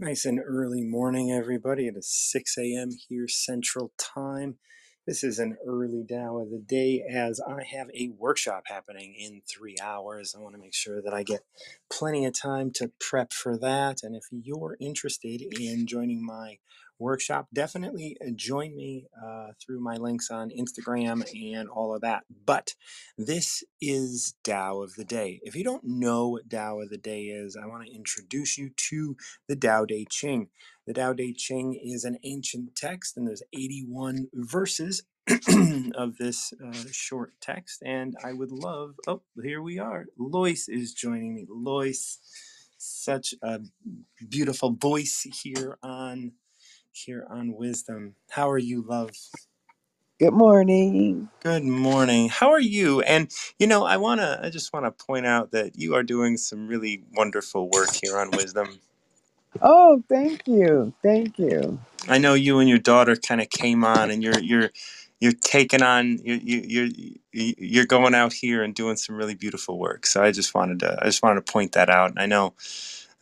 Nice and early morning, everybody. It is 6 a.m. here Central Time. This is an early Tao of the day as I have a workshop happening in three hours. I want to make sure that I get plenty of time to prep for that. And if you're interested in joining my workshop, definitely uh, join me uh, through my links on Instagram and all of that. But this is Tao of the Day. If you don't know what Tao of the Day is, I want to introduce you to the Tao Te Ching. The Tao Te Ching is an ancient text, and there's 81 verses of this uh, short text. And I would love, oh, here we are. Loyce is joining me. Loyce, such a beautiful voice here on here on Wisdom. How are you, love? Good morning. Good morning. How are you? And you know, I wanna, I just want to point out that you are doing some really wonderful work here on Wisdom. Oh, thank you. Thank you. I know you and your daughter kind of came on, and you're you're you're taking on you're you're you're going out here and doing some really beautiful work. So I just wanted to I just wanted to point that out. And I know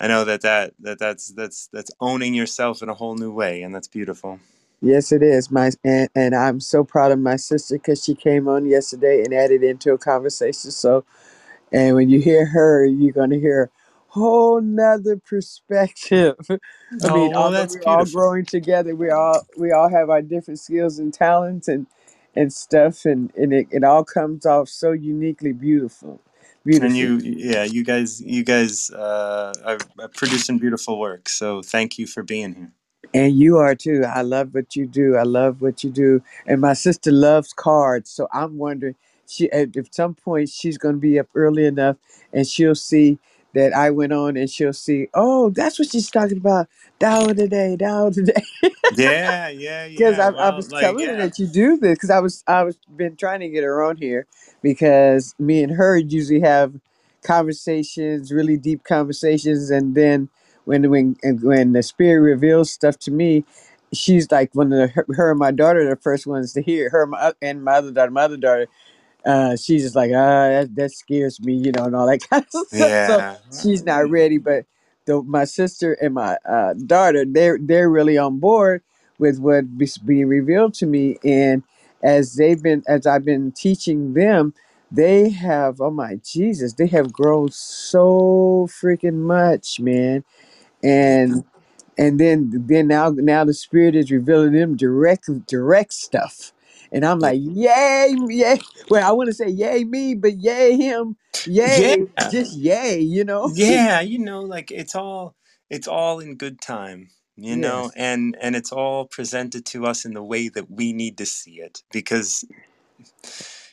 I know that that that that's that's that's owning yourself in a whole new way, and that's beautiful. Yes, it is. My and, and I'm so proud of my sister because she came on yesterday and added into a conversation. So, and when you hear her, you're gonna hear a whole nother perspective. I mean, Oh, well, although that's we're all beautiful. growing together, we all we all have our different skills and talents and and stuff, and and it, it all comes off so uniquely beautiful, And you, yeah, you guys, you guys uh, are are producing beautiful work. So thank you for being here. And you are too. I love what you do. I love what you do. And my sister loves cards, so I'm wondering she at, at some point she's going to be up early enough, and she'll see that I went on, and she'll see, oh, that's what she's talking about. Tao today, Tao today. Yeah, yeah, yeah. Because yeah. I, I Well, was like, telling her yeah, that you do this because I was I was been trying to get her on here because me and her usually have conversations, really deep conversations, and then when when and when the spirit reveals stuff to me, she's like one of the, her, her and my daughter are the first ones to hear her and my, and my other daughter, my other daughter uh, she's just like, ah, that, that scares me, you know, and all that kind of stuff. So yeah. she's not ready. But the, my sister and my uh, daughter, they're they're really on board with what be being revealed to me. And as they've been, as I've been teaching them, they have, oh my Jesus, they have grown so freaking much, man. And and then then now now the spirit is revealing them direct direct stuff and i'm like yay yay. Well i want to say yay me but yay him. Yeah. yay just yay you know? Yeah, you know, like it's all it's all in good time, you know, yes. And and it's all presented to us in the way that we need to see it because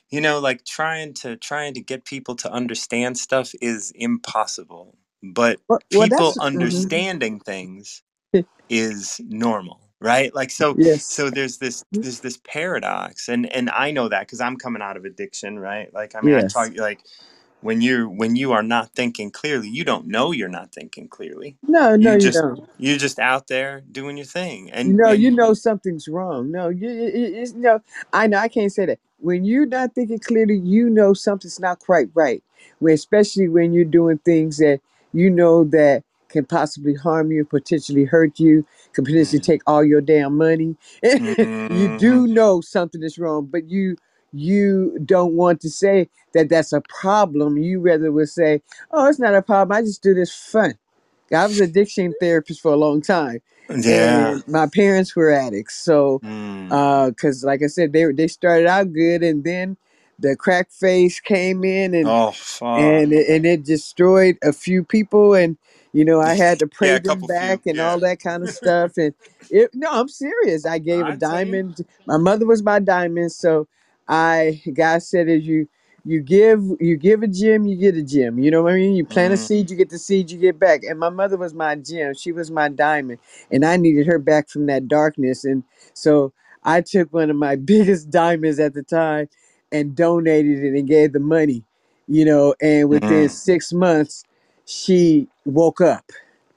you know, like trying to trying to get people to understand stuff is impossible, but well, well people that's mhm. understanding things is normal right like so yes so there's this mm-hmm. there's this paradox and and i know that because i'm coming out of addiction right like i mean i talk like when you when you are not thinking clearly you don't know you're not thinking clearly no no you you just don't you're just out there doing your thing and You and know, you know something's wrong. No, you, you, you it's- no. I know I can't say that. When you're not thinking clearly, you know something's not quite right. When, especially when you're doing things that you know that can possibly harm you, potentially hurt you, can potentially mm, take all your damn money. you do know something is wrong, but you you don't want to say that that's a problem. You rather would say, "Oh, it's not a problem. I just do this for fun." I was an addiction therapist for a long time yeah and my parents were addicts. So, mm. because like I said, they they started out good, and then the crack face came in, and oh fuck and it, and it destroyed a few people, and you know I had to yeah pray a them couple few back and yeah all that kind of stuff. And it no, I'm serious. I gave a i tell you diamond. My mother was my diamond, so I God said as you you give you give a gem, you get a gem. You know what I mean? You plant a mm, seed, you get the seed, you get back. And my mother was my gem. She was my diamond and I needed her back from that darkness. And so I took one of my biggest diamonds at the time and donated it and gave the money, you know, and within mm, six months, she woke up.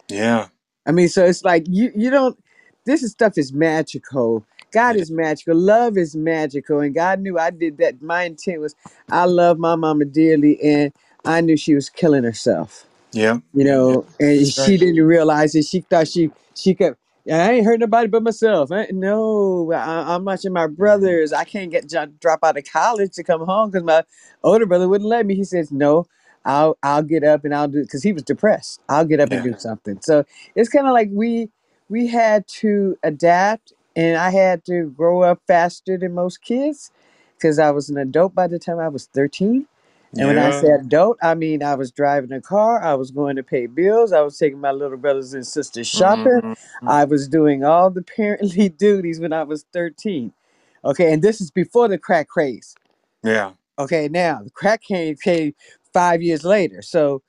yeah I mean, so it's like you you don't this is stuff is magical. God yeah is magical. Love is magical. And God knew I did that. My intent was I love my mama dearly and I knew she was killing herself. Yeah. you Yeah. know, and That's she right. didn't realize it. She thought she she kept. I ain't hurt nobody but myself. I, no, I, I'm watching my Mhm. brothers. I can't get drop out of college to come home because my older brother wouldn't let me. He says, "No, I'll I'll get up and I'll do." Because he was depressed. I'll get up and do something. So it's kind of like we we had to adapt, and I had to grow up faster than most kids because I was an adult by the time I was 13 and when I say Yeah. adult, I mean I was driving a car, I was going to pay bills, I was taking my little brothers and sisters shopping, Mhm. I was doing all the parently duties when I was 13. Okay, and this is before the crack craze. Yeah. Okay, now the crack came came five years later. So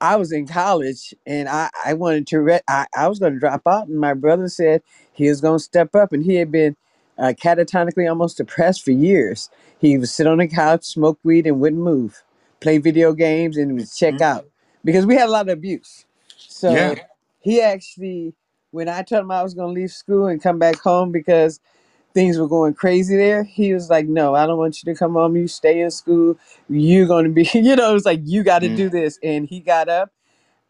I was in college and I, I wanted to, re- I, I was going to drop out. And my brother said he was going to step up. And he had been uh, catatonically almost depressed for years. He would sit on the couch, smoke weed, and wouldn't move, play video games, and would check Mhm. out because we had a lot of abuse. So Yeah. he actually, when I told him I was going to leave school and come back home because things were going crazy there, he was like, No, I don't want you to come home. You stay in school. You're going to be, you know, it's like, you got to Mm. do this. And he got up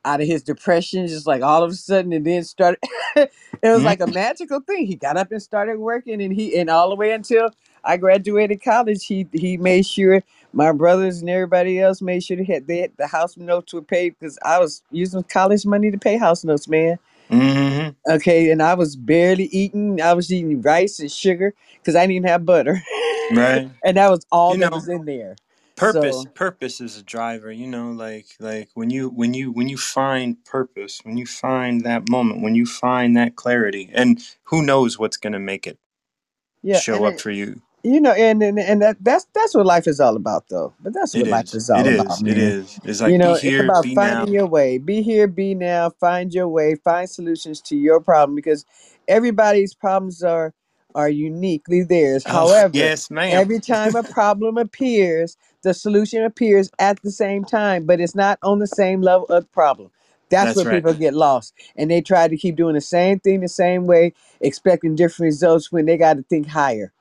out of his depression, just like all of a sudden, and then started. it was Mhm. like a magical thing. He got up and started working, and he, and all the way until I graduated college, he he made sure my brothers and everybody else made sure they had, they had the house notes were paid because I was using college money to pay house notes, man. Mhm. Okay, and I was barely eating. I was eating rice and sugar because I didn't even have butter, Right. and that was all You that know, was in there. purpose So purpose is a driver you know like like when you when you when you find purpose when you find that moment when you find that clarity and who knows what's going to make it yeah, show and up it, for you you know, and and, and that that's that's what life is all about, though. But that's it what life is is it all about, is it man. is it's You like be know, it's here about be now finding your way. Be here, be now. Find your way. Find solutions to your problem because everybody's problems are are uniquely theirs. oh However, yes ma'am every time a problem appears, the solution appears at the same time, but it's not on the same level of problem. That's that's where right people get lost, and they try to keep doing the same thing the same way, expecting different results when they got to think higher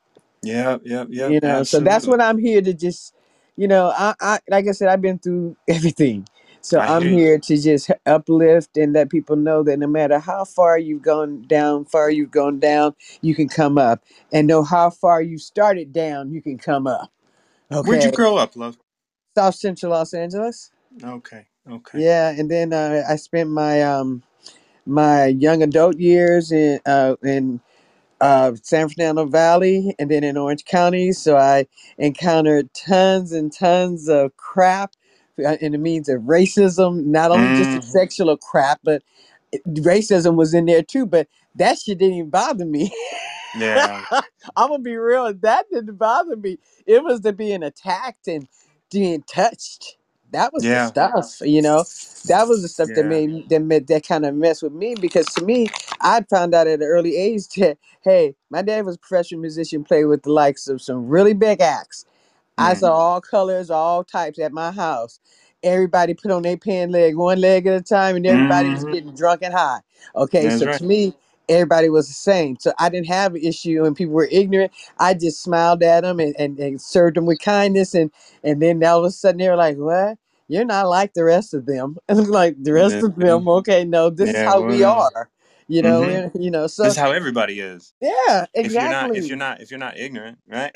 yep yeah, yeah, you know so that's absolutely. what i'm here to just you know i, I like i said i've been through everything. So i i'm hear you. here to just uplift and let people know that no matter how far you've gone down far you've gone down you can come up. And know how far you started down you can come up. Where'd you okay? grow up love? South central los angeles. Okay okay. Yeah and then uh, i spent my um my young adult years in uh in uh, San Fernando Valley and then in Orange County. So I encountered tons and tons of crap uh, in the means of racism, not only just the mm sexual crap, but it- racism was in there too. But that shit didn't even bother me. yeah I'm gonna be real. That didn't bother me. It was the being attacked and being touched. That was the yeah stuff, you know. That was the stuff that yeah made that made that kind of mess with me because to me, I found out at an early age that hey, my dad was a professional musician, played with the likes of some really big acts. I mm saw all colors, all types at my house. Everybody put on their pen leg, one leg at a time, and everybody was hmm getting drunk and high. Okay, that's so right to me, everybody was the same. So I didn't have an issue and people were ignorant. I just smiled at them and, and, and served them with kindness. And, and then all of a sudden they were like, what? You're not like the rest of them. And I'm like, the rest of them, okay, no, this is yeah how we are. You know, hmm you know, This so is how everybody is. yeah, If you're not, if you're not, if you're not ignorant, right?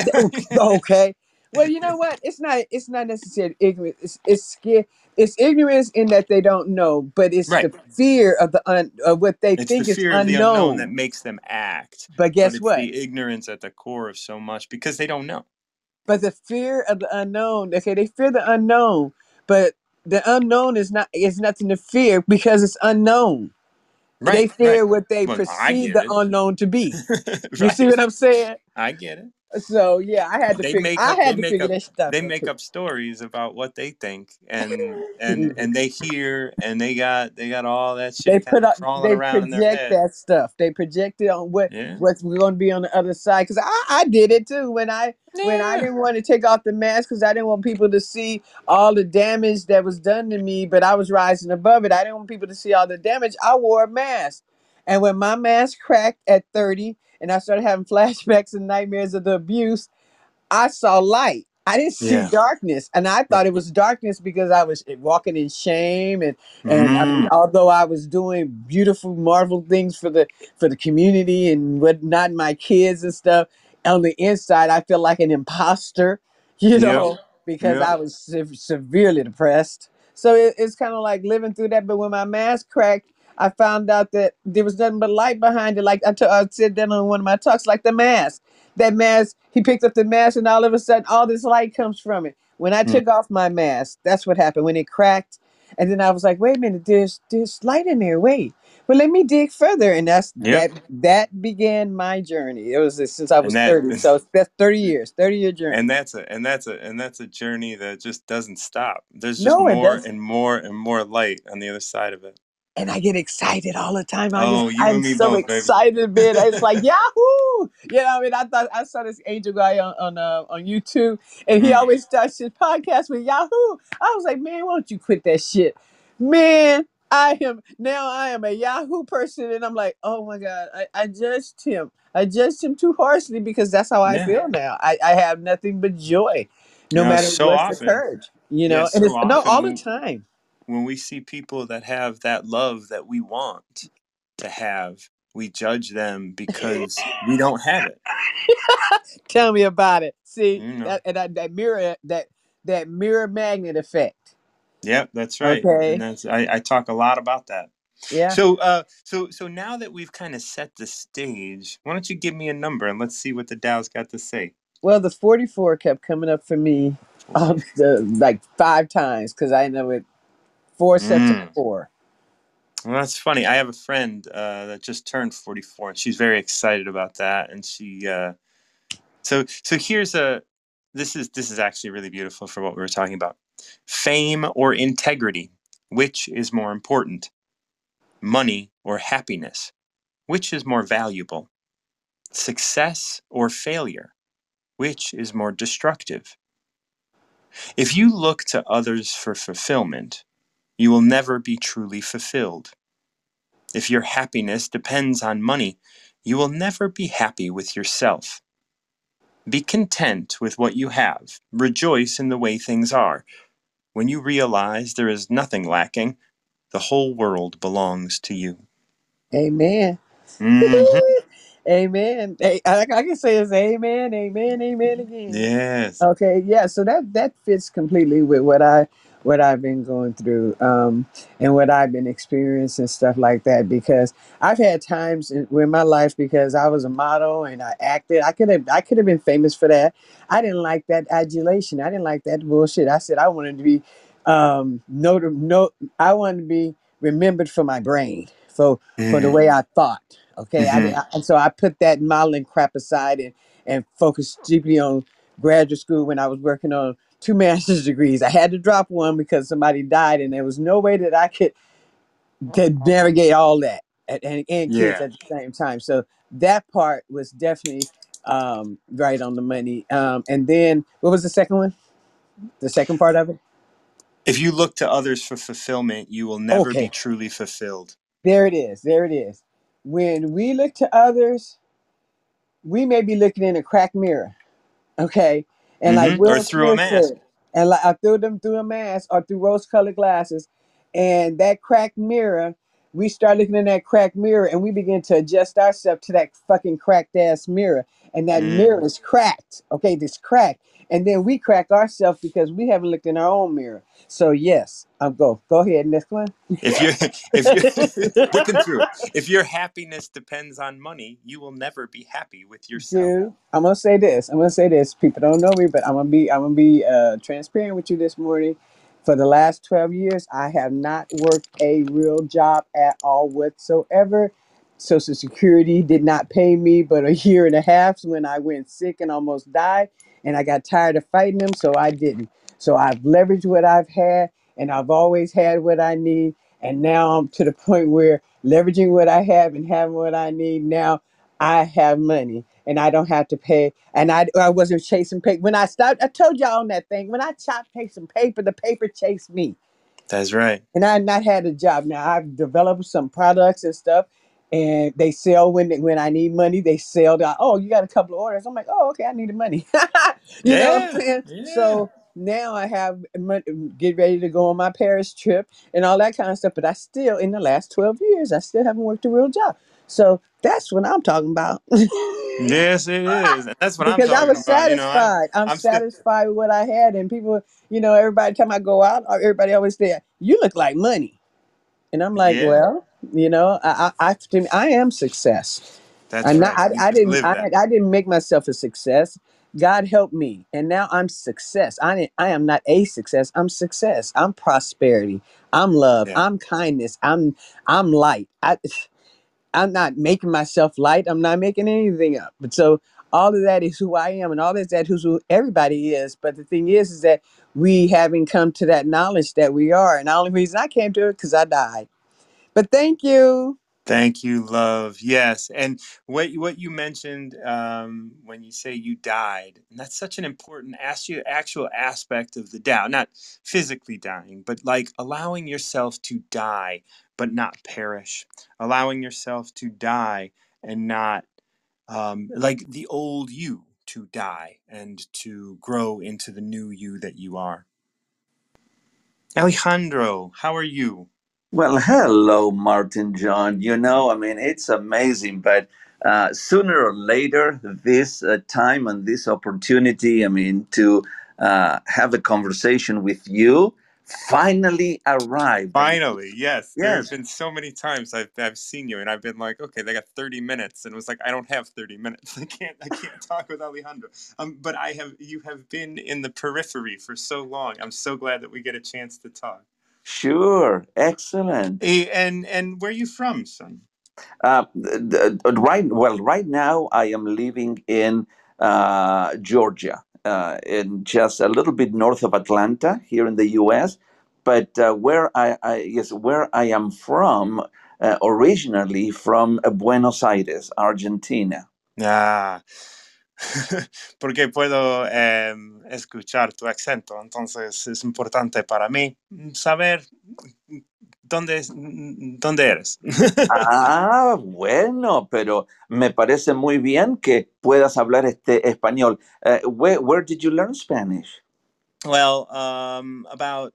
okay. Well, you know what? It's not. It's not necessarily ignorance. It's it's scared. It's ignorance in that they don't know, but it's right. the fear of the un, of what they It's the think is fear of the unknown that unknown. makes them act, But but guess it's what? the ignorance at the core of so much because they don't know. But the fear of the unknown. Okay, they fear the unknown, but the unknown is not. Is nothing to fear because it's unknown. They Right, right. fear what they Well, I perceive get the it. unknown to be. You see right. what I'm saying? I get it. So yeah, I had to They figure. make I up. They had to make figure up. that stuff They make up stories about what they think, and and and they hear, and they got they got all that shit kind put up, they around in their project that stuff. They project it on what Yeah. what's going to be on the other side. Because I, I did it too when I when I didn't want to take off the mask because I didn't want people to see all the damage that was done to me. But I was rising above it. I didn't want people to see all the damage. I wore a mask, and when my mask cracked at thirty, and I started having flashbacks and nightmares of the abuse, I saw light. I didn't see Yeah. darkness, and I thought it was darkness because I was walking in shame, and and I mean, Mm, although I was doing beautiful, marvel things for the for the community and whatnot, my kids and stuff, on the inside, I feel like an imposter, you yep. know, because Yep. I was se- severely depressed. So it, it's kind of like living through that. But when my mask cracked, I found out that there was nothing but light behind it. Like I t- I said that on one of my talks, like the mask that mask, he picked up the mask, and all of a sudden, all this light comes from it. When I Mm, took off my mask, that's what happened. When it cracked, and then I was like, "Wait a minute, there's there's light in there. Wait, well, let me dig further." And that's yep. that that began my journey. It was since I And was that thirty, so that's thirty years, thirty year journey. and that's a and that's a and that's a journey that just doesn't stop. There's just No, it more doesn't. and more and more light on the other side of it. And I get excited all the time. I just, Oh, you I'm and me so both, baby. excited, man. It's like Yahoo! You know, I mean, I thought I saw this angel guy on on uh, on YouTube, and he Mm, always starts his podcast with Yahoo. I was like, man, why don't you quit that shit, man? I am now. I am a Yahoo person, and I'm like, oh my god, I, I judged him. I judged him too harshly because that's how I yeah. feel now. I, I have nothing but joy, no You matter so what's often, occurred. You yeah, know, and so it's no all the time. When we see people that have that love that we want to have, we judge them because we don't have it. Tell me about it. See You know. that and that, that mirror that that mirror magnet effect. Yep, that's right. Okay. And that's I, I talk a lot about that. Yeah. So uh so so now that we've kind of set the stage, why don't you give me a number and let's see what the Tao's got to say. Well, the 44 kept coming up for me um, the, like five times because I know it four sets of Mm. four. Well, that's funny. I have a friend uh, that just turned 44, and she's very excited about that. And she, uh, so so here's a, this is this is actually really beautiful for what we were talking about. Fame or integrity, which is more important? Money or happiness, which is more valuable? Success or failure, which is more destructive? If you look to others for fulfillment, you will never be truly fulfilled. If your happiness depends on money, you will never be happy with yourself. Be content with what you have. Rejoice in the way things are. When you realize there is nothing lacking, the whole world belongs to you. Amen. hmm amen. I, I can say it's amen, amen, amen again. Yes. Okay, yeah. So that that fits completely with what I what I've been going through um, and what I've been experiencing stuff like that. Because I've had times in, in my life because I was a model and I acted. I could have I could have been famous for that. I didn't like that adulation. I didn't like that bullshit. I said I wanted to be um, no no. I wanted to be remembered for my brain for for the way I thought. Okay, I, Mhm. didn't- I and so I put that modeling crap aside and and focused deeply on graduate school when I was working on two master's degrees. I had to drop one because somebody died, and there was no way that I could, could navigate all that and, and, kids Yeah. at the same time. So that part was definitely um, right on the money. Um, and then what was the second one? The second part of it? If you look to others for fulfillment, you will never be truly fulfilled. there it is. There it is. When we look to others, we may be looking in a cracked mirror. Okay. And like hmm Or through a mask. said, and like I threw them through a mask or through rose colored glasses, and that cracked mirror, we start looking in that cracked mirror and we begin to adjust ourselves to that fucking cracked ass mirror. And that Mm. mirror is cracked. Okay, this cracked. And then we crack ourselves because we haven't looked in our own mirror. So yes, I'll go. Go ahead, next one. If you if you're looking through, if your happiness depends on money, you will never be happy with yourself. Dude, I'm gonna say this. I'm gonna say this. People don't know me, but I'm gonna be I'm gonna be uh, transparent with you this morning. For the last 12 years, I have not worked a real job at all whatsoever. Social Security did not pay me but a year and a half when I went sick and almost died, and I got tired of fighting them, so I didn't. So I've leveraged what I've had, and I've always had what I need, and now I'm to the point where leveraging what I have and having what I need now, I have money and I don't have to pay. And I, I wasn't chasing paper. When I stopped, I told y'all on that thing, when I stopped chasing paper, the paper chased me. That's right. And I had not had a job. Now I've developed some products and stuff, and they sell when they, when I need money. They sell. Oh, you got a couple of orders. I'm like, oh, okay, I needed money. you know what I'm Yeah, saying? yeah, So now I have mon- get ready to go on my Paris trip and all that kind of stuff. But I still, in the last 12 years, I still haven't worked a real job. So that's what I'm talking about. yes, it is, and that's what I'm because I talking was about. You know, I, satisfied. I'm I'm still. satisfied with what I had. And people, you know, everybody time I go out, everybody always say, you look like money. And I'm like, Yeah, well, you know, I, I, I, to me, I am success. that's I'm not, right. I, You I didn't, live I, that. I didn't make myself a success. God helped me, and now I'm success. I, didn't, I am not a success. I'm success. I'm prosperity. I'm love. Yeah. I'm kindness. I'm, I'm light. I, I'm not making myself light. I'm not making anything up. But so all of that is who I am, and all of that is who everybody is. But the thing is, is that we haven't come to that knowledge that we are, and the only reason I came to it because I died. But thank you. Thank you, love. Yes, and what what you mentioned um, when you say you died, and that's such an important actual actual aspect of the Tao. Not physically dying, but like allowing yourself to die but not perish, allowing yourself to die and not um, like the old you to die and to grow into the new you that you are. Alejandro, how are you? Well, hello, Martin John. You know, I mean, it's amazing, but uh, sooner or later, this uh, time and this opportunity, I mean, to uh, have a conversation with you finally arrived. Finally, yes. There have been so many times I've I've seen you and I've been like, okay, they got 30 minutes. And it was like, I don't have 30 minutes. I can't I can't talk with Alejandro. Um, but I have you have been in the periphery for so long. I'm so glad that we get a chance to talk. Sure, excellent. Eh, and and where are you from, son? Uh, th- th- right. Well, right now I am living in uh, Georgia, uh, in just a little bit north of Atlanta, here in the U.S. But uh, where I, I yes, where I am from, uh, originally from uh, Buenos Aires, Argentina. Ah, porque puedo em, escuchar tu acento, entonces es importante para mí saber dónde, es- dónde eres. Ah, bueno, pero me parece muy bien que puedas hablar este español. Uh, where, where did you learn Spanish? well, um, about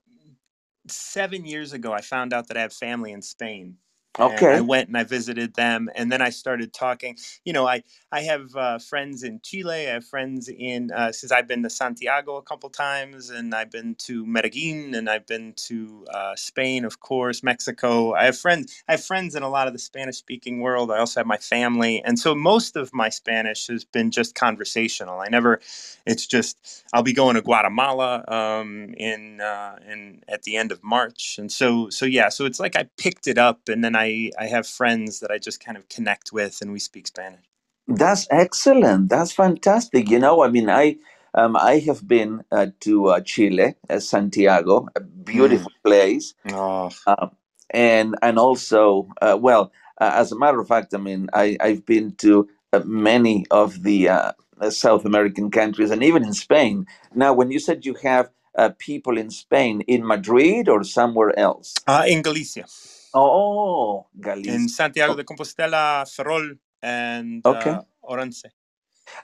seven years ago, I found out that I have family in Spain. And I went and I visited them, and then I started talking. You know, I I have uh, friends in Chile. I have friends in uh, since I've been to Santiago a couple times, and I've been to Medellin, and I've been to uh, Spain, of course, Mexico. I have friends. I have friends in a lot of the Spanish-speaking world. I also have my family, and so most of my Spanish has been just conversational. I never. It's just I'll be going to Guatemala um, in uh, in at the end of March, and so so yeah, so it's like I picked it up, and then I I have friends that I just kind of connect with, and we speak Spanish. That's excellent. That's fantastic. You know, I mean, I um, I have been uh, to uh, Chile, uh, Santiago, a Mm. beautiful place, Oh, um, and and also, uh, well, uh, as a matter of fact, I mean, I I've been to uh, many of the South American countries, and even in Spain. Now, when you said you have uh, people in Spain, in Madrid or somewhere else? uh, in Galicia, Oh, Galicia. in Santiago de Compostela, Ferrol, and okay. uh, Orense.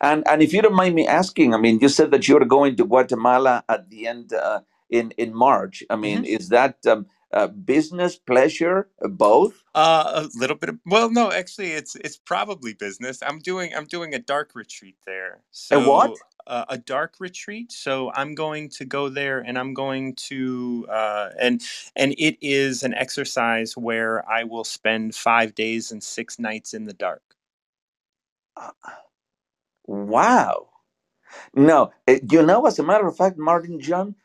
And and if you don't mind me asking, I mean, you said that you're going to Guatemala at the end uh, in in March. I mean, hmm is that um, uh, business, pleasure, uh, both? Uh, a little bit of well, no, actually, it's it's probably business. I'm doing I'm doing a dark retreat there, A what? Uh, a dark retreat. So I'm going to go there, and I'm going to uh, and and it is an exercise where I will spend five days and six nights in the dark. Uh, Wow. No, uh, you know, as a matter of fact, Martin John,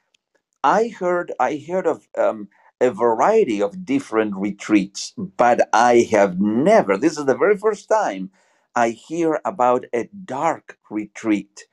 I heard I heard of um, a variety of different retreats, but I have never. This is the very first time I hear about a dark retreat.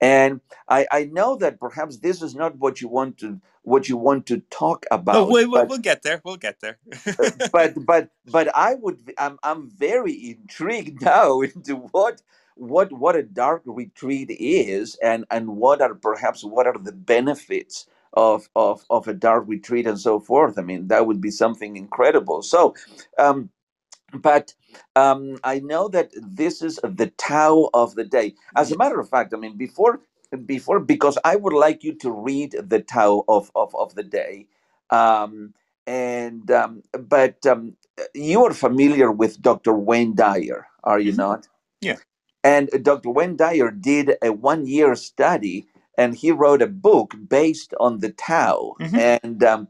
And I, I know that perhaps this is not what you want to what you want to talk Oh, about we, we, but we'll get there. We'll get there. uh, but but but I would I'm I'm very intrigued now into what what what a dark retreat is and and what are perhaps what are the benefits of of of a dark retreat and so forth. I mean that would be something incredible. So um but um, I know that this is the Tao of the day. As a matter of fact, I mean, before before because I would like you to read the Tao of of, of the day. Um, and um, but um, you are familiar with Dr. Wayne Dyer, are you Mhm. not? Yeah. And Dr. Wayne Dyer did a one year study and he wrote a book based on the Tao. Mhm. And um,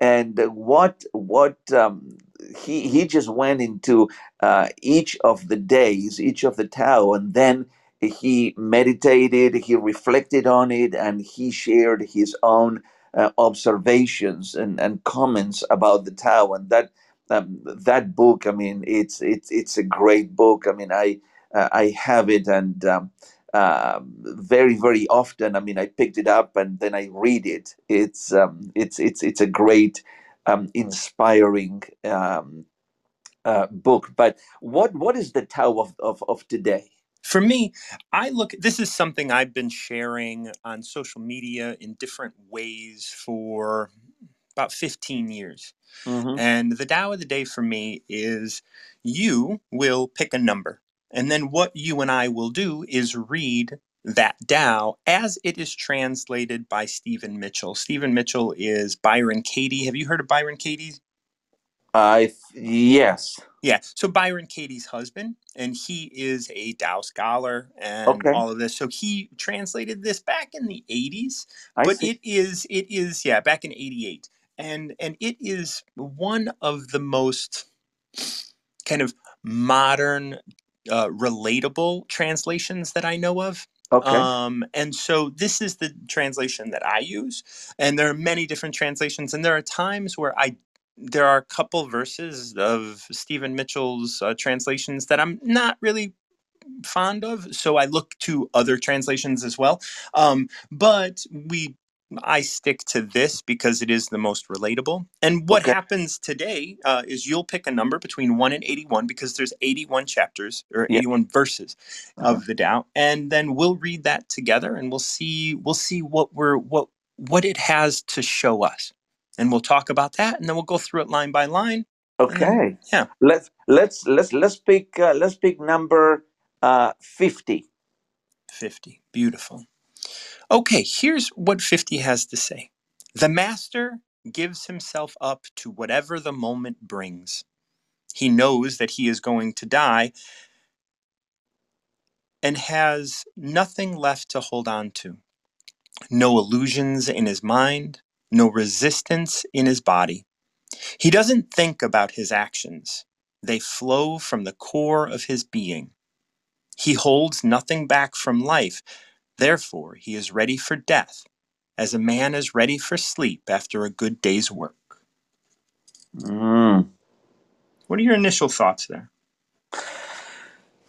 and what what um, he he just went into uh, each of the days, each of the Tao, and then he meditated, he reflected on it, and he shared his own uh, observations and, and comments about the Tao. And that um, that book, I mean, it's it's it's a great book. I mean, I uh, I have it, and um, um, very very often. I mean, I picked it up and then I read it. It's um, it's it's it's a great, um, inspiring um, uh, book. But what what is the Tao of of, of today? For me, I look, this is something I've been sharing on social media in different ways for about 15 years. Mhm. And the Tao of the day for me is you will pick a number. And then what you and I will do is read that Tao as it is translated by Stephen Mitchell. Stephen Mitchell is Byron Katie. Have you heard of Byron Katie? I yes. Yeah, so Byron Katie's husband, and he is a Tao scholar and Okay. all of this. So he translated this back in the 80s, I but see. it is it is yeah, back in 88. And and it is one of the most kind of modern uh, relatable translations that I know of. Okay. Um, and so this is the translation that I use. And there are many different translations, and there are times where I there are a couple verses of Stephen Mitchell's uh, translations that I'm not really fond of, so I look to other translations as well. Um, but we, I stick to this because it is the most relatable. And what Okay. happens today uh, is you'll pick a number between one and eighty-one because there's eighty-one chapters or Yeah. eighty-one verses Uh-huh. of the Tao, and then we'll read that together, and we'll see we'll see what we're what what it has to show us, and we'll talk about that, and then we'll go through it line by line, and then Okay. yeah, Let's let's let's let's pick uh, let's pick number uh, fifty. fifty, beautiful. Okay, here's what 50 has to say The master gives himself up to whatever the moment brings. He knows that he is going to die and has nothing left to hold on to. No illusions in his mind, no resistance in his body. He doesn't think about his actions, they flow from the core of his being. He holds nothing back from life, therefore, he is ready for death, as a man is ready for sleep after a good day's work. Mm. What are your initial thoughts there?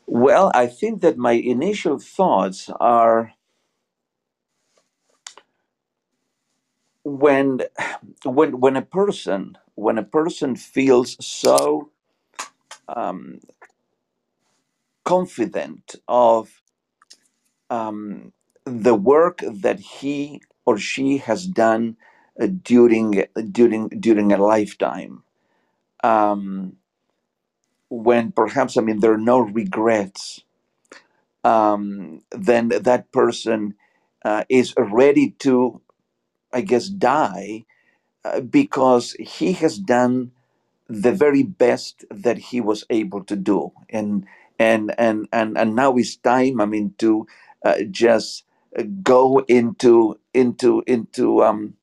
Well, I think that my initial thoughts are when when when a person when a person feels so um, confident of um, the work that he or she has done uh, during during during a lifetime. Um, when perhaps I mean there are no regrets um, then that person uh, is ready to I guess die uh, because he has done the very best that he was able to do. And and and and, and now it's time i mean to uh, just go into into into um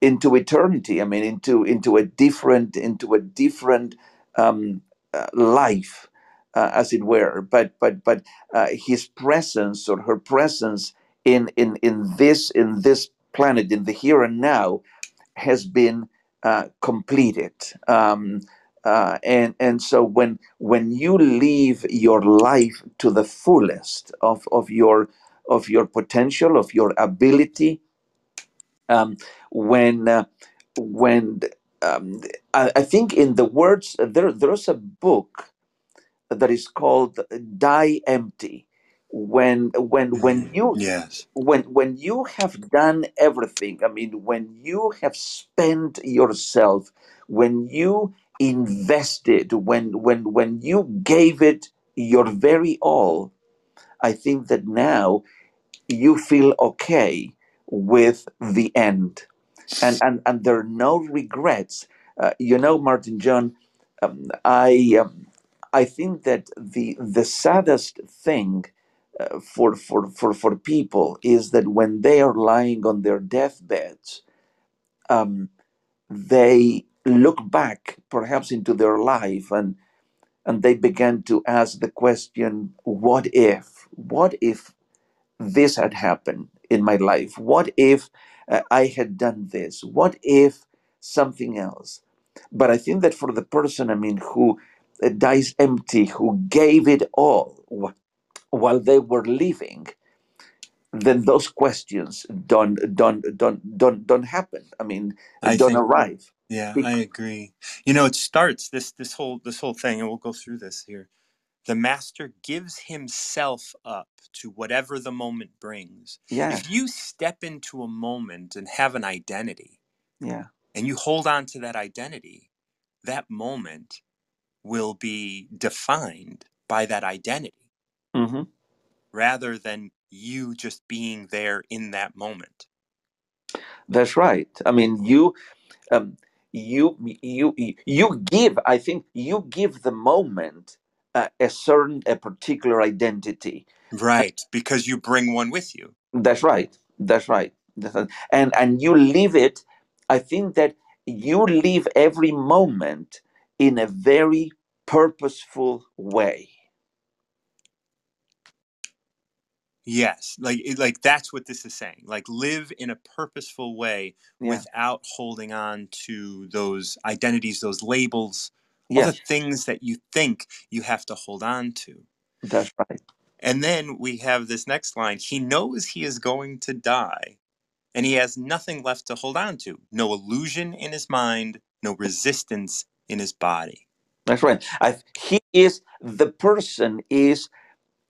into eternity i mean into into a different into a different um uh, life uh, as it were but but but uh, his presence or her presence in in in this in this planet in the here and now has been uh, completed. Um, uh, and and so when when you live your life to the fullest of, of your of your potential of your ability, um, when uh, when um, I, I think in the words there there's a book that is called "Die Empty." When when when Mm, you yes. when when you have done everything i mean when you have spent yourself when you invested when when when you gave it your very all i think that now you feel okay with the end. And and, and there are no regrets. Uh, you know martin john um, i um, i think that the the saddest thing uh, for, for for for people is that when they are lying on their deathbeds um, they look back perhaps into their life and and they began to ask the question what if? What if this had happened in my life? What if uh, i had done this? What if something else? But i think that for the person i mean who uh, dies empty who gave it all wh- while they were living then those questions don't don't don't don't don't happen. I mean I don't think arrive. Yeah, Bec- I agree. You know, it starts this this whole this whole thing, and we'll go through this here. The master gives himself up to whatever the moment brings. yeah If you step into a moment and have an identity yeah and you hold on to that identity, that moment will be defined by that identity hmm rather than you just being there in that moment. that's right i mean you um, you you you give i think you give the moment uh, a certain a particular identity. Right, because you bring one with you. that's right that's right. And and you live it. I think that you live every moment in a very purposeful way. Yes, like like that's what this is saying. Like live in a purposeful way yeah. without holding on to those identities, those labels, all the things that you think you have to hold on to. that's right And then we have this next line. He knows he is going to die, and he has nothing left to hold on to. No illusion in his mind, no resistance in his body. that's right I, he is the person is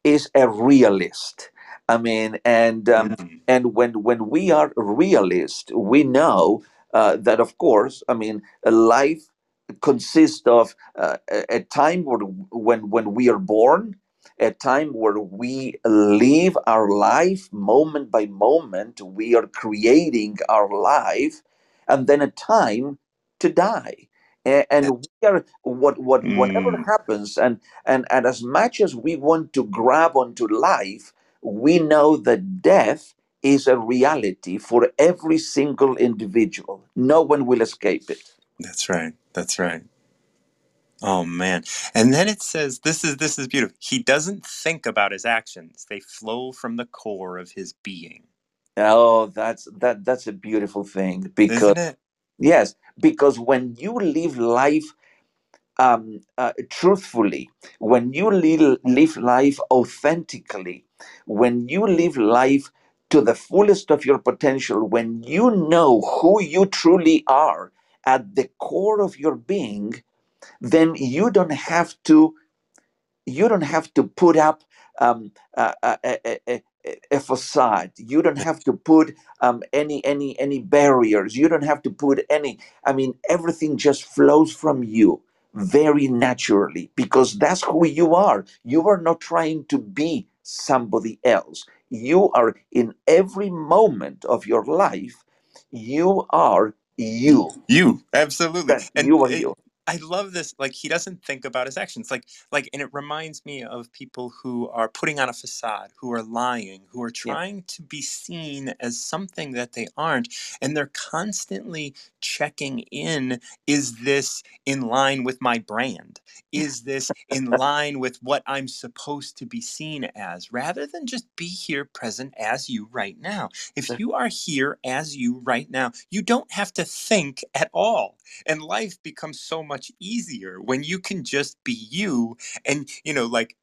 is a realist i mean and um, Mm, and when when we are realist we know uh, that of course i mean life consists of uh, a, time where, when when we are born a time where we live our life moment by moment we are creating our life and then a time to die and we are what what whatever mm, happens and and and as much as we want to grab onto life we know that death is a reality for every single individual. No one will escape it. That's right. That's right. Oh man. And then it says this is this is beautiful. He doesn't think about his actions. They flow from the core of his being. Oh, that's that that's a beautiful thing because Isn't it? yes, because when you live life um, uh, truthfully, when you live, live life authentically, when you live life to the fullest of your potential, when you know who you truly are at the core of your being, then you don't have to you don't have to put up um, a, a, a, a, facade. You don't have to put um, any any any barriers. You don't have to put any. I mean, everything just flows from you very naturally because that's who you are. You are not trying to be somebody else. You are in every moment of your life. You are you. You absolutely. And you are it, you. I love this. Like he doesn't think about his actions. Like like, and it reminds me of people who are putting on a facade, who are lying, who are Yeah. trying to be seen as something that they aren't, and they're constantly checking in. Is this in line with my brand? Is this in line with what I'm supposed to be seen as? Rather than just be here present as you right now. If you are here as you right now, you don't have to think at all and life becomes so much easier when you can just be you and you know like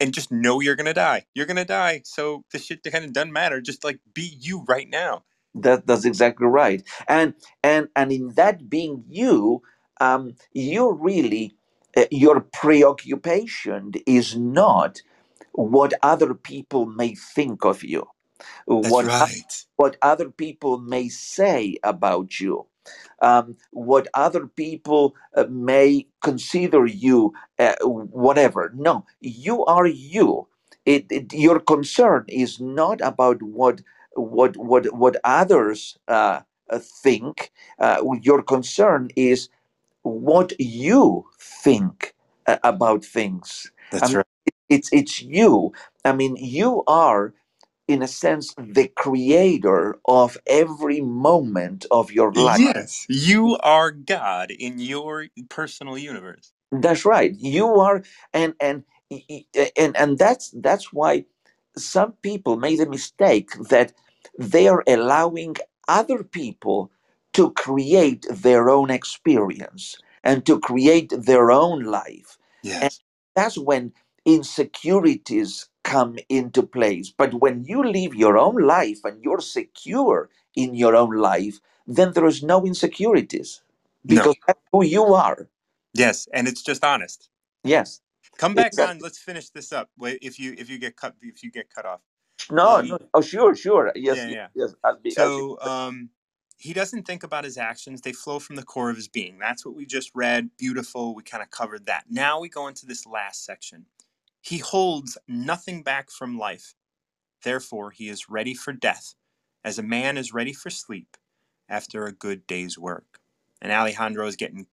and just know you're gonna die. You're gonna die so the shit kind of doesn't matter. Just like be you right now. That that's exactly right. And and and in that being you, um, you really uh, your preoccupation is not what other people may think of you, that's what right. what other people may say about you, um, what other people uh, may consider you, uh, whatever. No, you are you, it, it your concern is not about what what what what others uh, uh, think uh, your concern is what you think uh, about things i That's mean right. it's it's you i mean you are in a sense the creator of every moment of your life Yes, you are God in your personal universe. that's right you are and and and and that's that's why some people made the mistake that they are allowing other people to create their own experience and to create their own life and Yes. that's when insecurities come into place but when you live your own life and you're secure in your own life then there is no insecurities No. because that's who you are Yes, and it's just honest. yes Come back exactly on. Let's finish this up. Wait, if you if you get cut if you get cut off. no Um, no oh sure sure yes Yeah, yes, yeah. yes I'll be, I'll be So um, he doesn't think about his actions; they flow from the core of his being. That's what we just read. Beautiful. We kind of covered that. Now we go into this last section. He holds nothing back from life. Therefore, he is ready for death, as a man is ready for sleep after a good day's work. And Alejandro is getting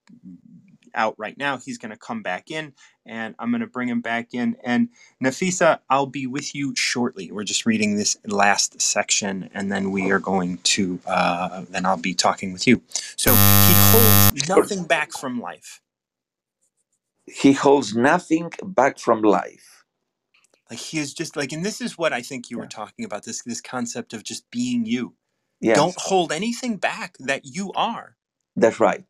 out right now. He's going to come back in, and I'm going to bring him back in. And Nefisah, I'll be with you shortly. We're just reading this last section, and then we are going to, uh, then I'll be talking with you. So he holds nothing back from life. He holds nothing back from life. Like he is just like, and this is what I think you were talking about this this concept of just being you. yes. Don't hold anything back that you are. that's right.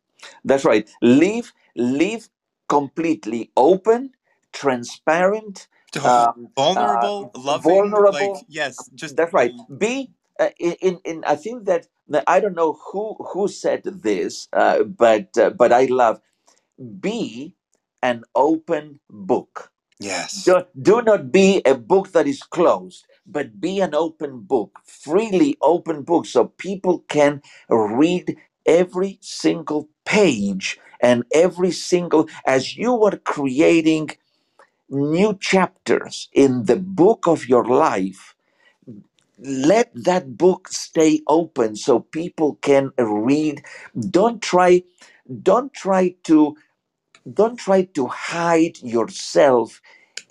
That's right. Live live completely open transparent um, vulnerable, uh, loving, vulnerable. like yes, just that's right. Be uh, in, in i think that that i don't know who who said this uh, but uh, but i love be an open book Yes. do, do not be a book that is closed but be an open book freely open book so people can read every single page and every single as you are creating new chapters in the book of your life let that book stay open so people can read don't try don't try to don't try to hide yourself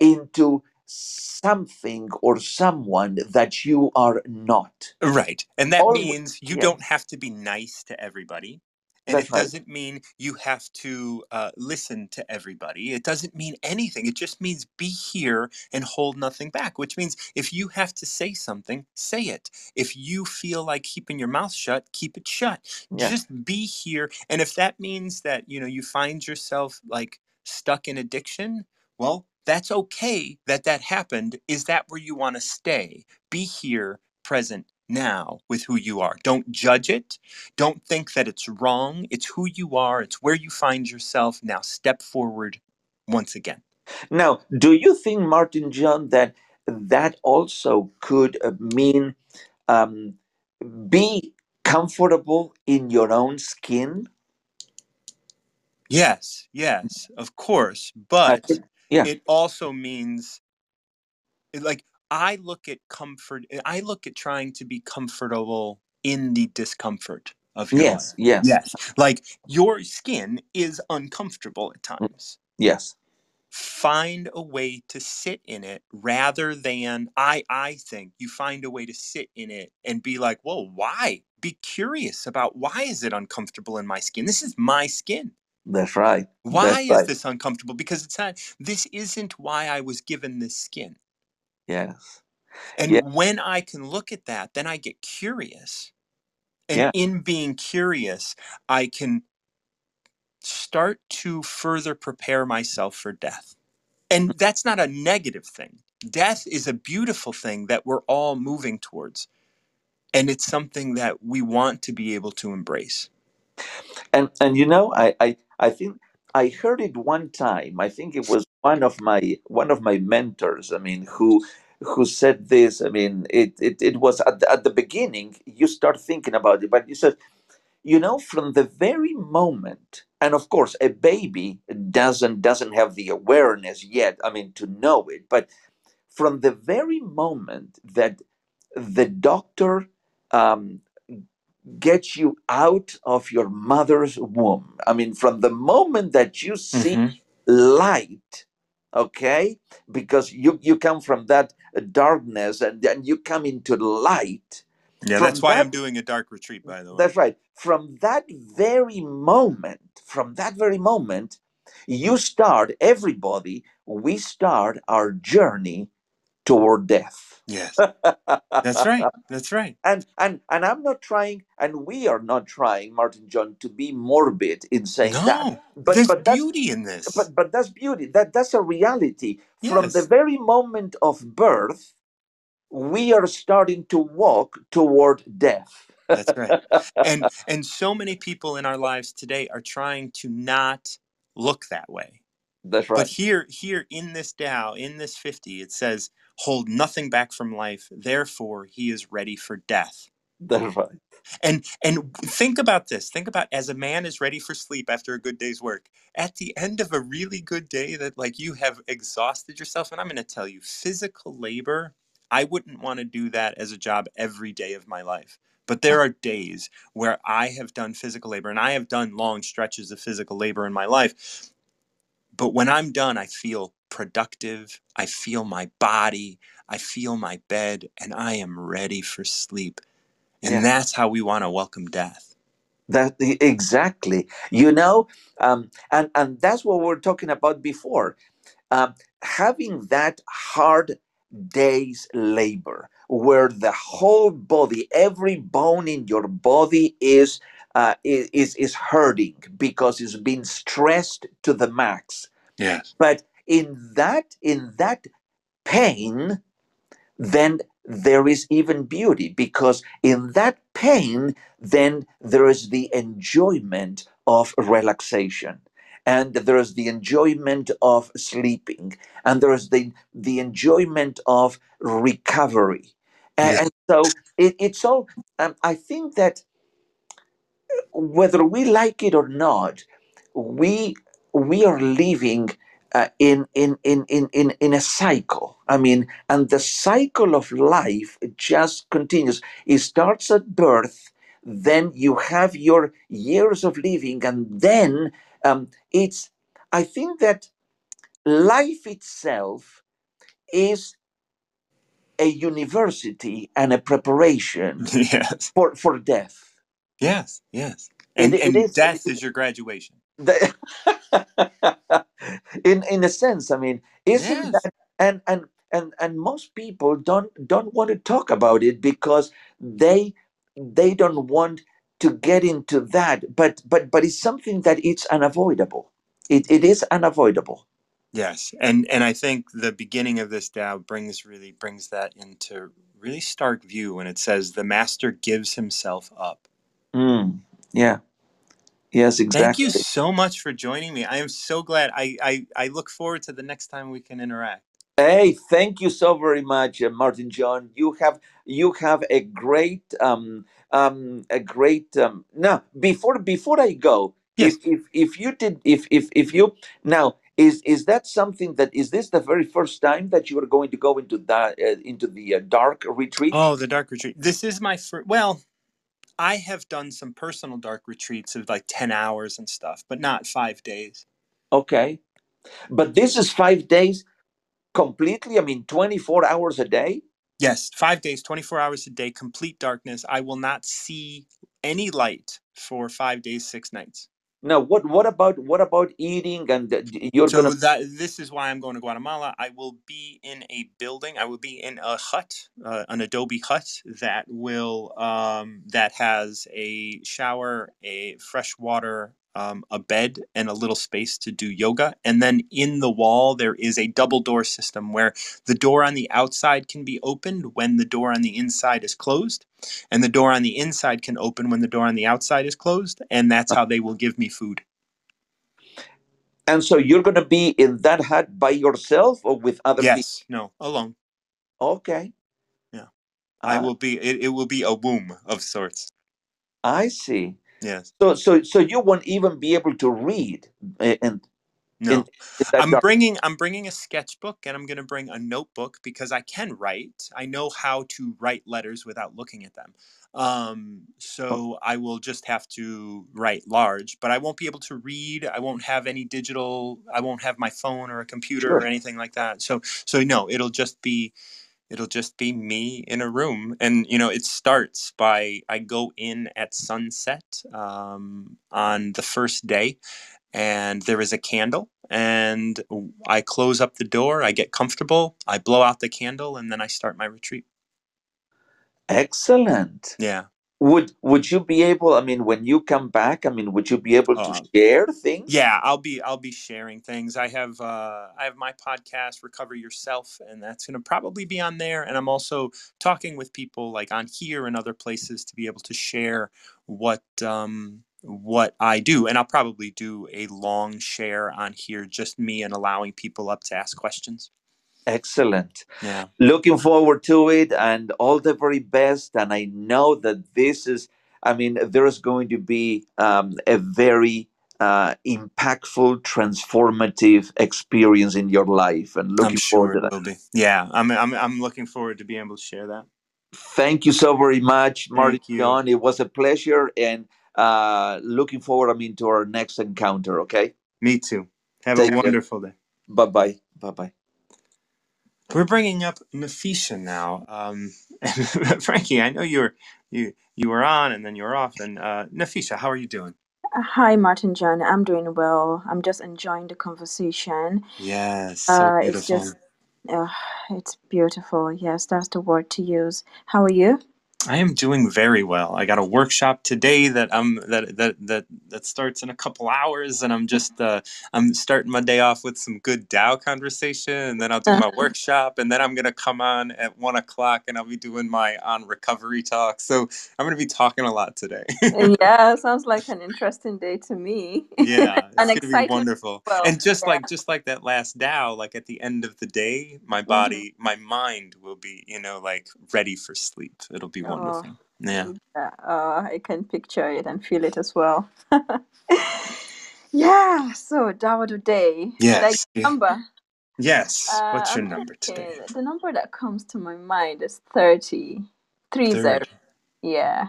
into something or someone that you are not Right. And that Always- means you don't have to be nice to everybody. And That's it right. doesn't mean you have to uh, listen to everybody. It doesn't mean anything. It just means be here and hold nothing back, which means if you have to say something, say it. If you feel like keeping your mouth shut, keep it shut. Yeah. Just be here. And if that means that, you know, you find yourself like stuck in addiction, well, that's okay that that happened. Is that where you want to stay? Be here, present now with who you are. Don't judge it. Don't think that it's wrong. It's who you are, it's where you find yourself. Now step forward once again. Now, do you think, Martin John, that that also could uh, mean um, be comfortable in your own skin? Yes, yes, of course. But think- yeah. it also means like I look at comfort, eh, I look at trying to be comfortable in the discomfort of your life. yes, yes, Yes. Like your skin is uncomfortable at mm, times. yes, find a way to sit in it rather than i i think you find a way to sit in it and be like well why be curious about why is it uncomfortable in my skin this is my skin that's right. why That's is right. this uncomfortable because it's not this isn't why i was given this skin Yes, and Yeah. when i can look at that then i get curious and Yeah. in being curious i can start to further prepare myself for death. And mm. that's not a negative thing. Death is a beautiful thing that we're all moving towards. And it's something that we want to be able to embrace. and and you know, I I I think I heard it one time. I think it was one of my one of my mentors. I mean, who who said this. I mean, it it, it was at the, at the beginning. You start thinking about it, but you said, you know, from the very moment, and of course, a baby doesn't doesn't have the awareness yet. I mean, to know it, but from the very moment that the doctor um, gets you out of your mother's womb. I mean, from the moment that you see hmm light, okay, because you you come from that darkness and then you come into light. Yeah, From that's why that I'm doing a dark retreat, by the way. that's right. From that very moment, from that very moment, you start, everybody, we start our journey toward death. Yes, that's right. That's right. and and and I'm not trying, and we are not trying, Martin John, to be morbid in saying that. No, But there's but that's beauty in this. but but that's beauty. That that's a reality. From the very moment of birth, we are starting to walk toward death. that's right. And and so many people in our lives today are trying to not look that way. That's right. But here, here in this Tao, in this 50, it says, hold nothing back from life, therefore he is ready for death. That's right. And and think about this. Think about as a man is ready for sleep after a good day's work. At the end of a really good day that like you have exhausted yourself and I'm going to tell you physical labor, I wouldn't want to do that as a job every day of my life. But there are days where I have done physical labor and I have done long stretches of physical labor in my life. But when I'm done, I feel productive. I feel my body. I feel my bed and I am ready for sleep. And Yeah. that's how we want to welcome death. That exactly. You know, um, and and that's what we we're talking about before. Um, having that hard day's labor, where the whole body, every bone in your body is uh, is is hurting because it's been stressed to the max. Yes. But in that in that pain, then there is even beauty because in that pain then there is the enjoyment of relaxation and there is the enjoyment of sleeping and there is the the enjoyment of recovery A- Yeah. and, so it, it's all um, i think that whether we like it or not, we we are living uh, in, in in in in in a cycle. I mean, and the cycle of life just continues. It starts at birth, then you have your years of living, and then um, it's. I think that life itself is a university and a preparation yes. for for death. Yes. Yes. And it and is. death is your graduation. The, in in a sense i mean isn't Yes. that and and and and most people don't don't want to talk about it because they they don't want to get into that but but but it's something that it's unavoidable it, it is unavoidable Yes. And and I think the beginning of this Tao brings really brings that into really stark view when it says the master gives himself up. Mm, yeah yes exactly. Thank you so much for joining me. I am so glad. I, I, I look forward to the next time we can interact. Hey, thank you so very much, uh, Martin John. You have you have a great um um a great um now before before I go, Yes. if if if you did if if if you now is is that something that is this the very first time that you are going to go into that uh, into the uh, dark retreat? Oh, the dark retreat. This is my first. Well, I have done some personal dark retreats of like 10 hours and stuff, but not five days. Okay, but this is five days completely. I mean, twenty four hours a day. Yes, five days, 24 hours a day, complete darkness. I will not see any light for five days, six nights. Now, what what about what about eating and you're So gonna that this is why I'm going to Guatemala. I will be in a building. I will be in a hut, uh, an adobe hut that will um, that has a shower, a fresh water, um, a bed, and a little space to do yoga. And then in the wall there is a double door system where the door on the outside can be opened when the door on the inside is closed, and the door on the inside can open when the door on the outside is closed. And that's how they will give me food. And so you're going to be in that hut by yourself or with other people? Yes, no, alone. Okay. Yeah. I Ah, will be. It, it will be a womb of sorts. I see. Yes. So so so you won't even be able to read. eh, And No. in, in I'm dark? bringing I'm bringing a sketchbook and I'm going to bring a notebook because I can write. I know how to write letters without looking at them. Um, Oh, so I will just have to write large, but I won't be able to read. I won't have any digital. I won't have my phone or a computer or anything like that. So so no, it'll just be it'll just be me in a room and you know it starts by i go in at sunset um, on the first day and there is a candle and i close up the door i get comfortable i blow out the candle and then i start my retreat Excellent. yeah Would would you be able? I mean, when you come back, I mean, would you be able to uh, share things? yeah i'll be i'll be sharing things i have uh i have my podcast recover yourself and that's going to probably be on there and i'm also talking with people like on here and other places to be able to share what um what i do and i'll probably do a long share on here just me and allowing people up to ask questions Excellent. yeah Looking forward to it and all the very best. And I know that this is, I mean, there's going to be um, a very uh, impactful, transformative experience in your life. And looking forward sure to it that. yeah i'm i'm, I'm looking forward to being able to share that Thank you so very much, Martin John. It was a pleasure. And uh, looking forward, I mean, to our next encounter. Okay. me too have Take a care. wonderful day Bye bye. Bye bye. We're bringing up Nefisah now. Um, Frankie, I know you were you you were on and then you were off. And uh, Nefisah, how are you doing? Hi, Martin John. I'm doing well. I'm just enjoying the conversation. Yes, so Uh, it's beautiful. just, uh, it's beautiful. Yes, that's the word to use. How are you? I am doing very well. I got a workshop today that I'm that that that that starts in a couple hours, and I'm just uh, I'm starting my day off with some good Tao conversation, and then I'll do my workshop, and then I'm gonna come on at one o'clock, and I'll be doing my on recovery talk. So I'm gonna be talking a lot today. yeah, sounds like an interesting day to me. yeah, it's and gonna be wonderful. Well, And just yeah. like just like that last Tao, like at the end of the day, my hmm body, my mind will be, you know, like ready for sleep. It'll be wonderful. Yeah. yeah. Uh, I can picture it and feel it as well. yeah. So Dawa today. Yes. a number? Yes. Uh, What's your I'm number today? the number that comes to my mind is 30. Three zero. 30. Yeah.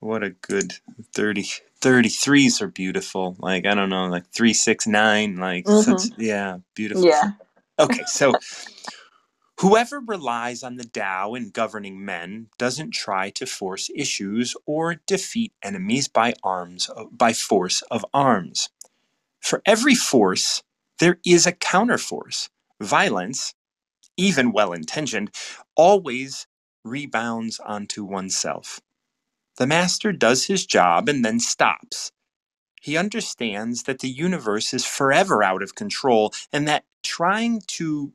What a good 30. 33s are beautiful. Like, I don't know, like 369. Like, Mm-hmm. such, yeah, beautiful. Yeah. Okay, so whoever relies on the Tao in governing men doesn't try to force issues or defeat enemies by arms by force of arms. For every force, there is a counterforce. Violence, even well intentioned, always rebounds onto oneself. The master does his job and then stops. He understands that the universe is forever out of control and that trying to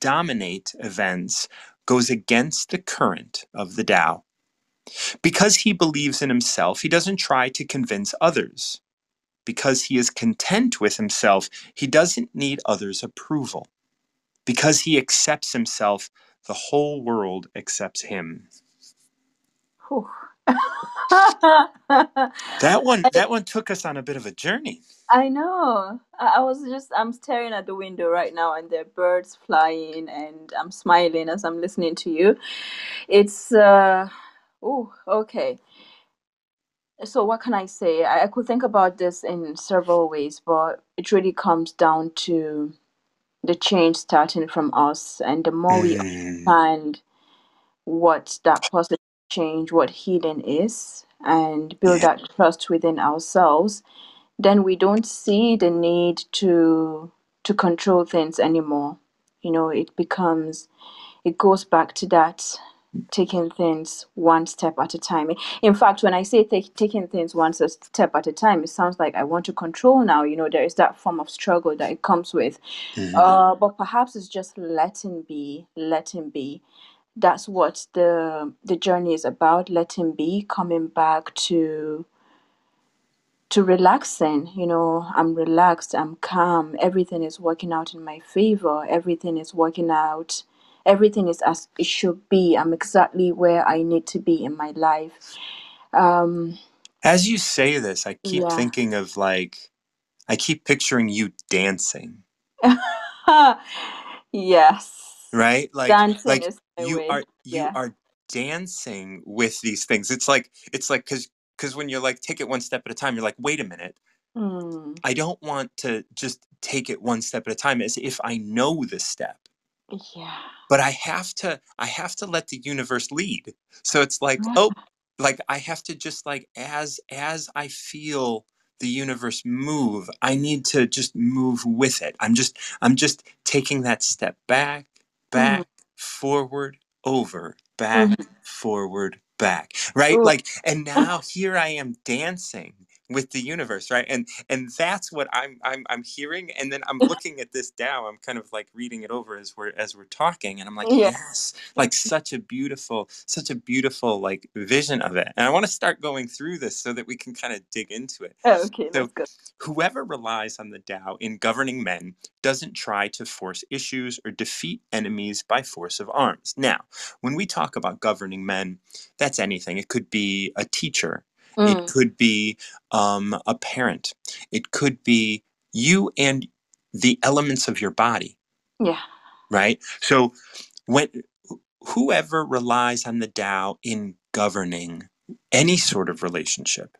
dominate events goes against the current of the Tao. Because he believes in himself, he doesn't try to convince others. Because he is content with himself, he doesn't need others' approval. Because he accepts himself, the whole world accepts him. Whew. That one that one took us on a bit of a journey. I know. I, was just I'm staring at the window right now and there are birds flying and I'm smiling as I'm listening to you. It's uh oh okay. So what can I say? I, I could think about this in several ways, but it really comes down to the change starting from us and the more we Mm, understand what that positive change, what healing is, and build yeah. that trust within ourselves, then we don't see the need to to control things anymore. You know, it becomes it goes back to that taking things one step at a time. In fact, when I say take, taking things one step at a time, it sounds like I want to control now. You know, there is that form of struggle that it comes with. Mhm. Uh, but perhaps it's just letting be, letting be that's what the the journey is about letting be coming back to to relaxing you know i'm relaxed i'm calm everything is working out in my favor everything is working out everything is as it should be i'm exactly where i need to be in my life um As you say this, I keep yeah thinking of like I keep picturing you dancing, yes. right? Like Dancing like you way. are you Yeah. are dancing with these things. It's like it's like cuz cuz when you're like take it one step at a time, you're like, "Wait a minute. Mm, I don't want to just take it one step at a time as if I know the step." yeah. but i have to i have to let the universe lead so it's like Yeah. oh like i have to just like as as i feel the universe move i need to just move with it i'm just i'm just taking that step back back forward over back mm-hmm. forward back right Ooh. like and now here i am dancing with the universe right and and that's what i'm i'm i'm hearing and then i'm looking at this Tao i'm kind of like reading it over as we're as we're talking and i'm like Yeah. yes like such a beautiful such a beautiful like vision of it and i want to start going through this so that we can kind of dig into it Oh, okay, So-. Whoever relies on the Tao in governing men doesn't try to force issues or defeat enemies by force of arms. Now, when we talk about governing men, that's anything. It could be a teacher, it Mm, could be um, a parent, it could be you and the elements of your body, yeah. right? So, when whoever relies on the Tao in governing any sort of relationship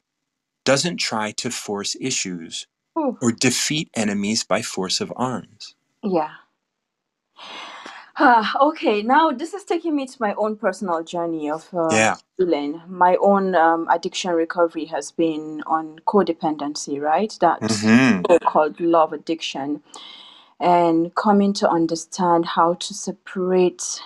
doesn't try to force issues Ooh. or defeat enemies by force of arms. Yeah. Ah, okay, now this is taking me to my own personal journey of uh, Yeah. healing. My own um, addiction recovery has been on codependency, right? That Mhm. so-called love addiction, and coming to understand how to separate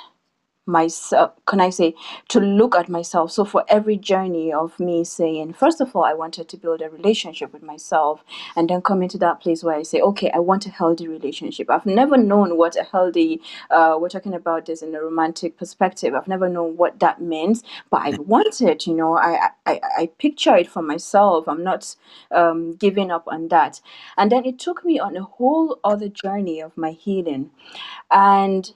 myself can i say to look at myself. So for every journey of me saying first of all i wanted to build a relationship with myself and then come into that place where i say okay i want a healthy relationship. I've never known what a healthy uh, we're talking about this in a romantic perspective. I've never known what that means but i want it you know i i, I picture it for myself. I'm not um, giving up on that. And then it took me on a whole other journey of my healing. And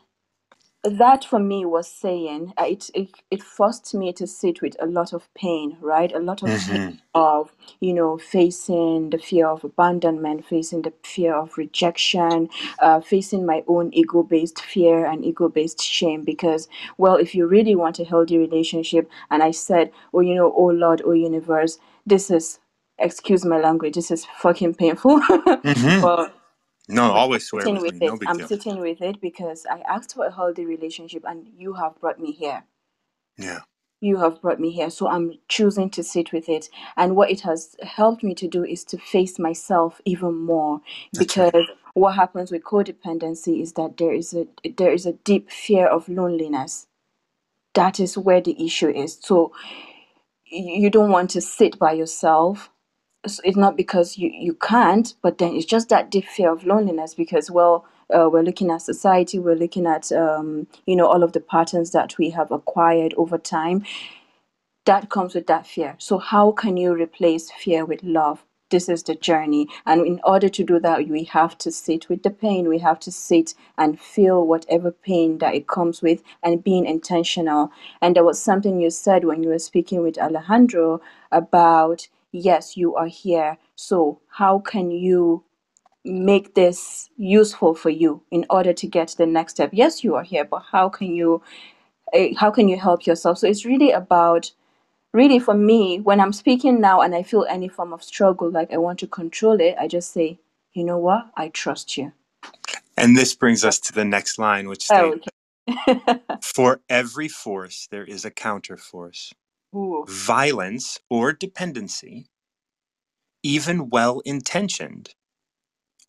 that for me was saying uh, it, it it forced me to sit with a lot of pain right a lot of Mhm. of you know facing the fear of abandonment facing the fear of rejection uh, facing my own ego-based fear and ego-based shame because well if you really want a healthy relationship and i said oh you know oh lord oh universe this is excuse my language this is fucking painful Mhm. but No, always swear sitting with with. No it. big I'm deal. sitting with it because I asked for a healthy relationship and you have brought me here. Yeah. You have brought me here. So I'm choosing to sit with it. And what it has helped me to do is to face myself even more. That's right. Because what happens with codependency is that there is a there is a deep fear of loneliness. That is where the issue is. So you you don't want to sit by yourself it's not because you you can't but then it's just that deep fear of loneliness because well uh, we're looking at society we're looking at um, you know all of the patterns that we have acquired over time. That comes with that fear. So how can you replace fear with love? This is the journey. And in order to do that we have to sit with the pain. We have to sit and feel whatever pain that it comes with and being intentional. And there was something you said when you were speaking with alejandro about yes you are here. So how can you make this useful for you in order to get to the next step? Yes you are here but how can you eh, how can you help yourself? So it's really about really for me when i'm speaking now and i feel any form of struggle like i want to control it i just say you know what? I trust you. And this brings us to the next line, which oh okay. For every force, there is a counterforce. Ooh. Violence or dependency, even well intentioned,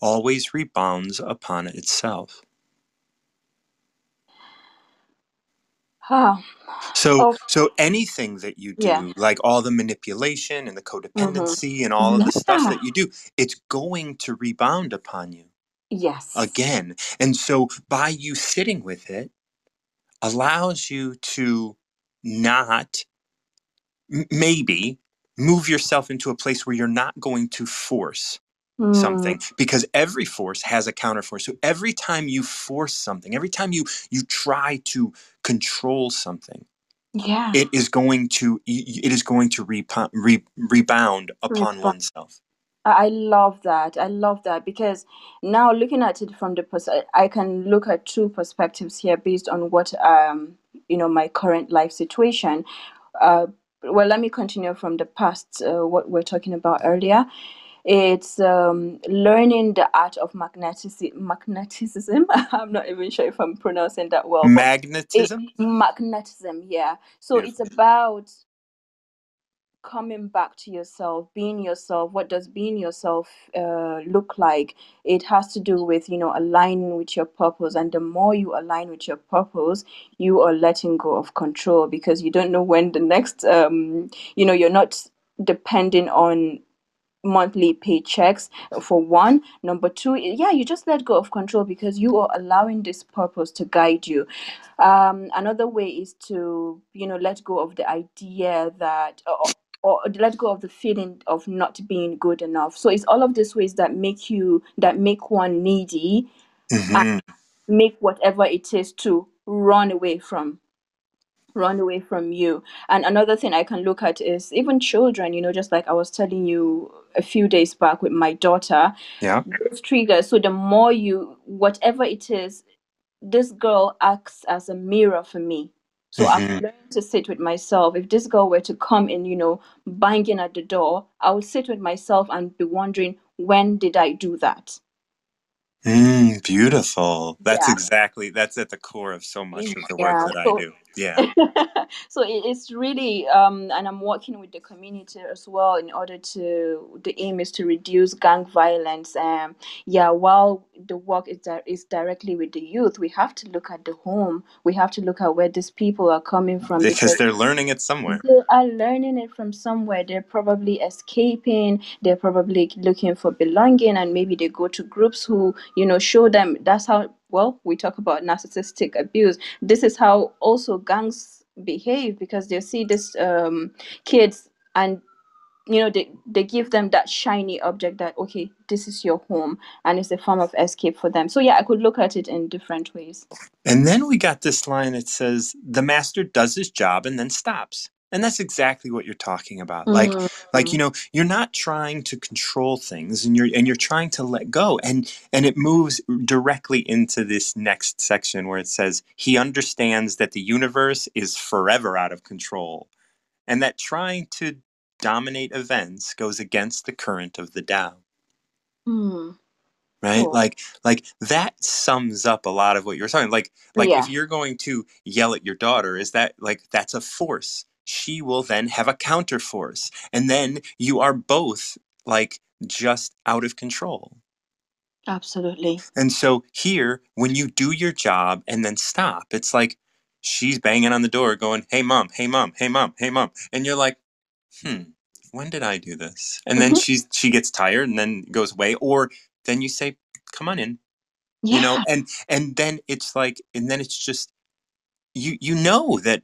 always rebounds upon itself. Ah, So, oh so anything that you yeah do, like all the manipulation and the mm-hmm. codependency and all of the stuff that you do, it's going to rebound upon you yes again. And so, by you sitting with it, allows you to not maybe move yourself into a place where you're not going to force mm, something because every force has a counterforce so every time you force something every time you you try to control something yeah it is going to it is going to repo- re- rebound upon Respond. oneself I I love that. I love that because now looking at it from the pers- I can look at two perspectives here based on what um you know my current life situation. Uh, well, let me continue from the past. Uh, what we're talking about earlier. It's um, learning the art of magnetism. Magnetism. I'm not even sure if I'm pronouncing that well, but it, Magnetism? magnetism. Yeah. So it's about coming back to yourself being yourself what does being yourself uh, look like? It has to do with you know aligning with your purpose and the more you align with your purpose you are letting go of control because you don't know when the next um you know you're not depending on monthly paychecks for one. Number two yeah you just let go of control because you are allowing this purpose to guide you. Um another way is to you know let go of the idea that or, or let go of the feeling of not being good enough so it's all of these ways that make you that make one needy and hmm make whatever it is to run away from run away from you. And another thing I can look at is even children, you know, just like I was telling you a few days back with my daughter, Yeah. those triggers. So the more you, whatever it is, this girl acts as a mirror for me. So I've hmm learned to sit with myself. If this girl were to come in, you know, banging at the door, I would sit with myself and be wondering, when did I do that? Mm, beautiful. That's Yeah. exactly that's at the core of so much of the work Yeah. that I do. Yeah. so it, it's really um and i'm working with the community as well in order to the aim is to reduce gang violence um yeah while the work is, di- is directly with the youth we have to look at the home we have to look at where these people are coming from Because because they're learning it somewhere. they are learning it from somewhere they're probably escaping they're probably looking for belonging and maybe they go to groups who you know show them that's how well we talk about narcissistic abuse. This is how also gangs behave because they see this um kids and you know they, they give them that shiny object that okay this is your home and it's a form of escape for them. So yeah i could look at it in different ways. And then we got this line that says the master does his job and then stops. And that's exactly what you're talking about. Like like you know, you're not trying to control things and you're and you're trying to let go. And and it moves directly into this next section where it says he understands that the universe is forever out of control and that trying to dominate events goes against the current of the Tao mm, right oh, like like that sums up a lot of what you're talking like like yeah if you're going to yell at your daughter is that like that's a force she will then have a counter force and then you are both like just out of control. Absolutely. And so here when you do your job and then stop it's like she's banging on the door going hey mom hey mom hey mom hey mom and you're like hmm when did i do this? And then Mhm. she's she gets tired and then goes away or then you say come on in you know and and then it's like and then it's just you you know that th-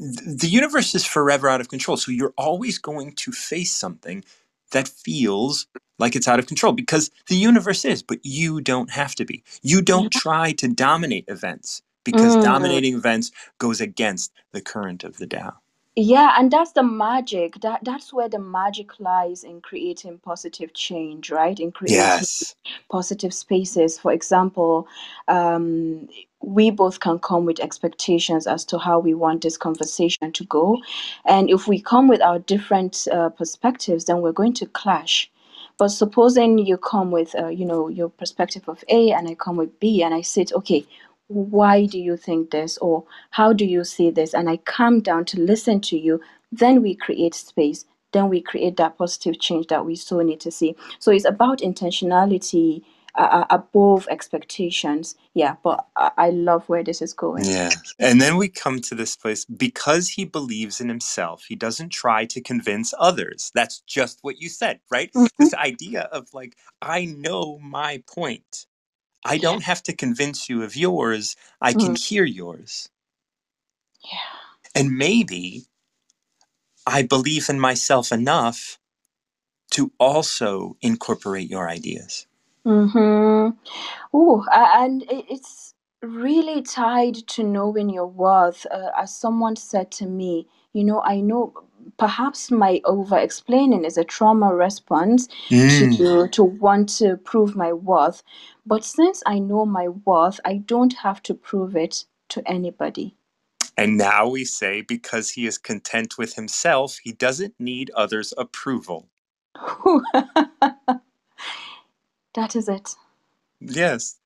the universe is forever out of control so you're always going to face something that feels like it's out of control because the universe is but you don't have to be you don't try to dominate events because Mm. dominating events goes against the current of the Tao. Yeah, and that's the magic. That that's where the magic lies in creating positive change, right? In creating Yes. positive spaces. For example, um, we both can come with expectations as to how we want this conversation to go, and if we come with our different uh, perspectives, then we're going to clash. But supposing you come with, uh, you know, your perspective of A, and I come with B, and I said, okay, why do you think this or how do you see this and i come down to listen to you then we create space then we create that positive change that we so need to see so it's about intentionality uh, uh, above expectations yeah but I, I love where this is going Yeah. And then we come to this place because he believes in himself, he doesn't try to convince others. That's just what you said, right? Mhm. This idea of like, I know my point. I don't have to convince you of yours. I can Mm. hear yours. yeah And maybe I believe in myself enough to also incorporate your ideas. mm-hmm. oh and it's really tied to knowing your worth uh, as someone said to me you know, I know perhaps my over explaining is a trauma response Mm. to to want to prove my worth. But since I know my worth, I don't have to prove it to anybody. And now we say because he is content with himself, he doesn't need others' approval. that is it. Yes.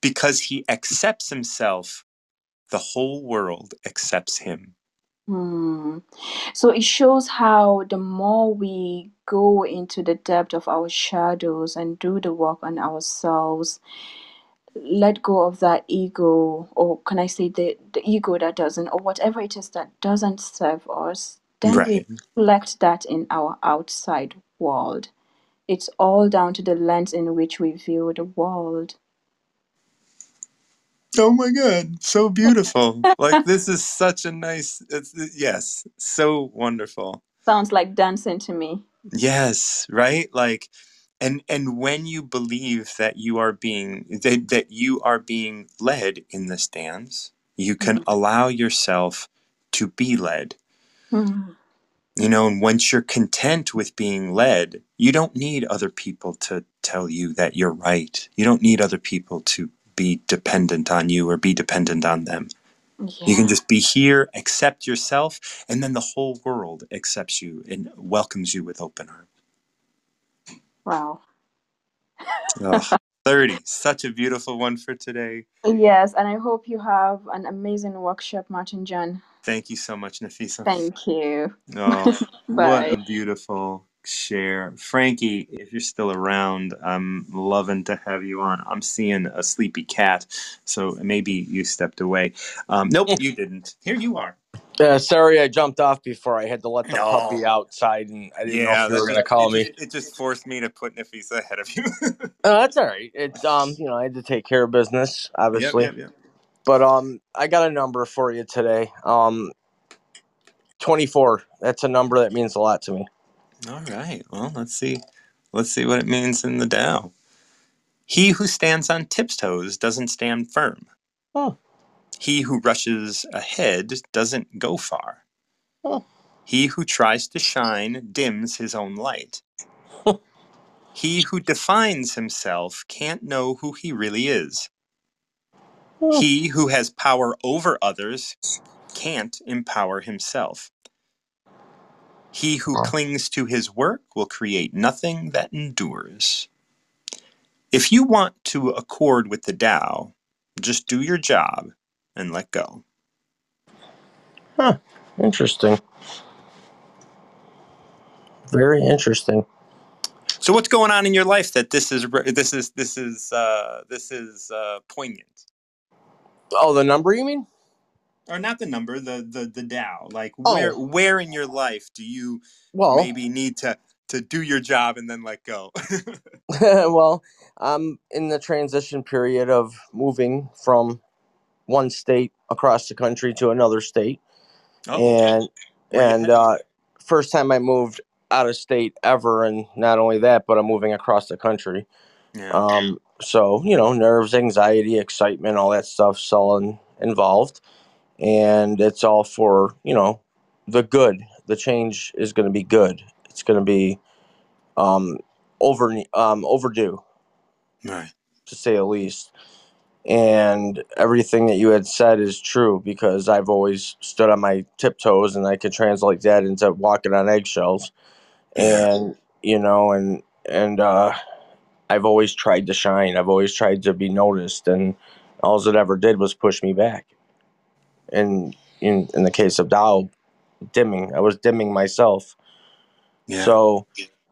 Because he accepts himself, the whole world accepts him. Hmm. So it shows how the more we go into the depth of our shadows and do the work on ourselves, let go of that ego, or can I say the, the ego that doesn't, or whatever it is that doesn't serve us, then we Right. reflect that in our outside world. It's all down to the lens in which we view the world. Oh my God, so beautiful. like, this is such a nice, it's, yes, so wonderful. Sounds like dancing to me. Yes, right? Like, and and when you believe that you are being that, that you are being led in this dance, you can allow yourself to be led. Hmm. You know, and once you're content with being led, you don't need other people to tell you that you're right. You don't need other people to be dependent on you or be dependent on them. You can just be here, accept yourself, and then the whole world accepts you and welcomes you with open arms. Wow. Ugh, 30. Such a beautiful one for today. Yes, and I hope you have an amazing workshop, Martin John. Thank you so much, Nefisah. Thank you. Oh, what Bye. a beautiful share. Frankie, if you're still around, I'm loving to have you on. I'm seeing a sleepy cat, so maybe you stepped away. Um, nope, you didn't. Here you are. Uh, sorry, I jumped off before I had to let the No. puppy outside, and I didn't know if you were going to call it me. It just forced me to put Nefisah ahead of you. Uh, that's all right. It's um, you know, I had to take care of business, yep, obviously. yep, yep. But um, I got a number for you today. Um, twenty-four. That's a number that means a lot to me. All right. Well, let's see. Let's see what it means in the Tao. He who stands on tiptoes doesn't stand firm. Oh. He who rushes ahead doesn't go far. Oh. He who tries to shine dims his own light. Oh. he who defines himself can't know who he really is. Oh. He who has power over others can't empower himself. He who clings to his work will create nothing that endures. If you want to accord with the Tao, just do your job and let go. Huh. Interesting. Very interesting. So, what's going on in your life that this is this is this is uh, this is uh, poignant, Oh, the number you mean? Or not the number, the the the Tao. Like, Oh. where where in your life do you Well, maybe need to to do your job and then let go? well, I'm in the transition period of moving from one state across the country to another state, oh, and you and uh, first time I moved out of state ever, and not only that, but I'm moving across the country. yeah. Um, so you know, nerves, anxiety, excitement, all that stuff's all in, involved, and it's all for you know the good. The change is going to be good. It's going to be um, over um, overdue right. to say the least. And everything that you had said is true because I've always stood on my tiptoes and I could translate that into walking on eggshells. And, you know, and, and, uh, I've always tried to shine. I've always tried to be noticed. And all it ever did was push me back. And in, in the case of Tao, dimming, I was dimming myself. Yeah. So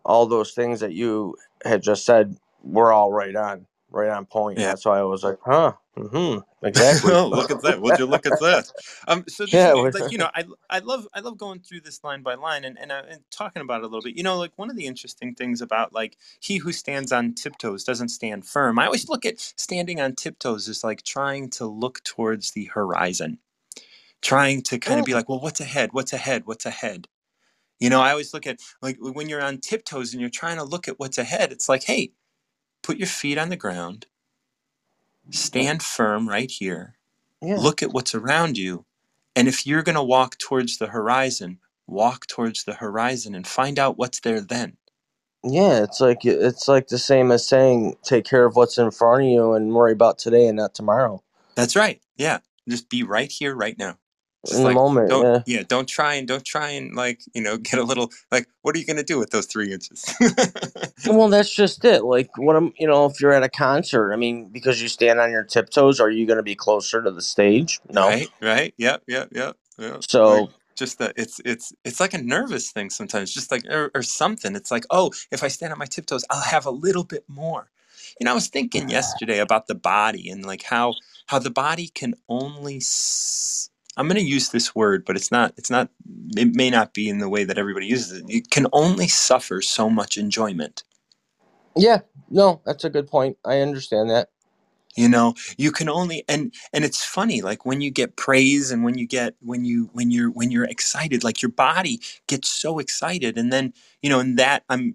all those things that you had just said were all right on, right on point. Yeah. That's why I was like, huh, mm-hmm, exactly. oh, look at that! Would you look at that? Um, so Yeah, is, like you know, I I love I love going through this line by line and and, uh, and talking about it a little bit. You know, like one of the interesting things about like he who stands on tiptoes doesn't stand firm. I always look at standing on tiptoes as like trying to look towards the horizon, trying to kind of be like, well, what's ahead? What's ahead? What's ahead? You know, I always look at like when you're on tiptoes and you're trying to look at what's ahead. It's like, hey, put your feet on the ground, stand firm right here yeah. look at what's around you And if you're going to walk towards the horizon, walk towards the horizon and find out what's there then. Yeah, it's like it's like the same as saying take care of what's in front of you and worry about today and not tomorrow. That's right. Yeah. Just be right here, right now. Just In the moment, don't yeah. yeah, don't try and don't try and like, you know, get a little like what are you gonna do with those three inches? Well, that's just it. Like, what I'm you know, if you're at a concert, I mean, because you stand on your tiptoes, are you going to be closer to the stage? No. Right, right. Yep, yep, yep. yep. So, like just that it's it's it's like a nervous thing sometimes, just like or, or something. It's like, oh, if I stand on my tiptoes, I'll have a little bit more. You know, I was thinking ah. yesterday about the body and like how how the body can only s- I'm going to use this word, but it's not it's not it may not be in the way that everybody uses it. It can only suffer so much enjoyment. yeah, no, that's a good point. I understand that. you know you can only and and it's funny like when you get praise and when you get when you when you're when you're excited like your body gets so excited and then you know and that i'm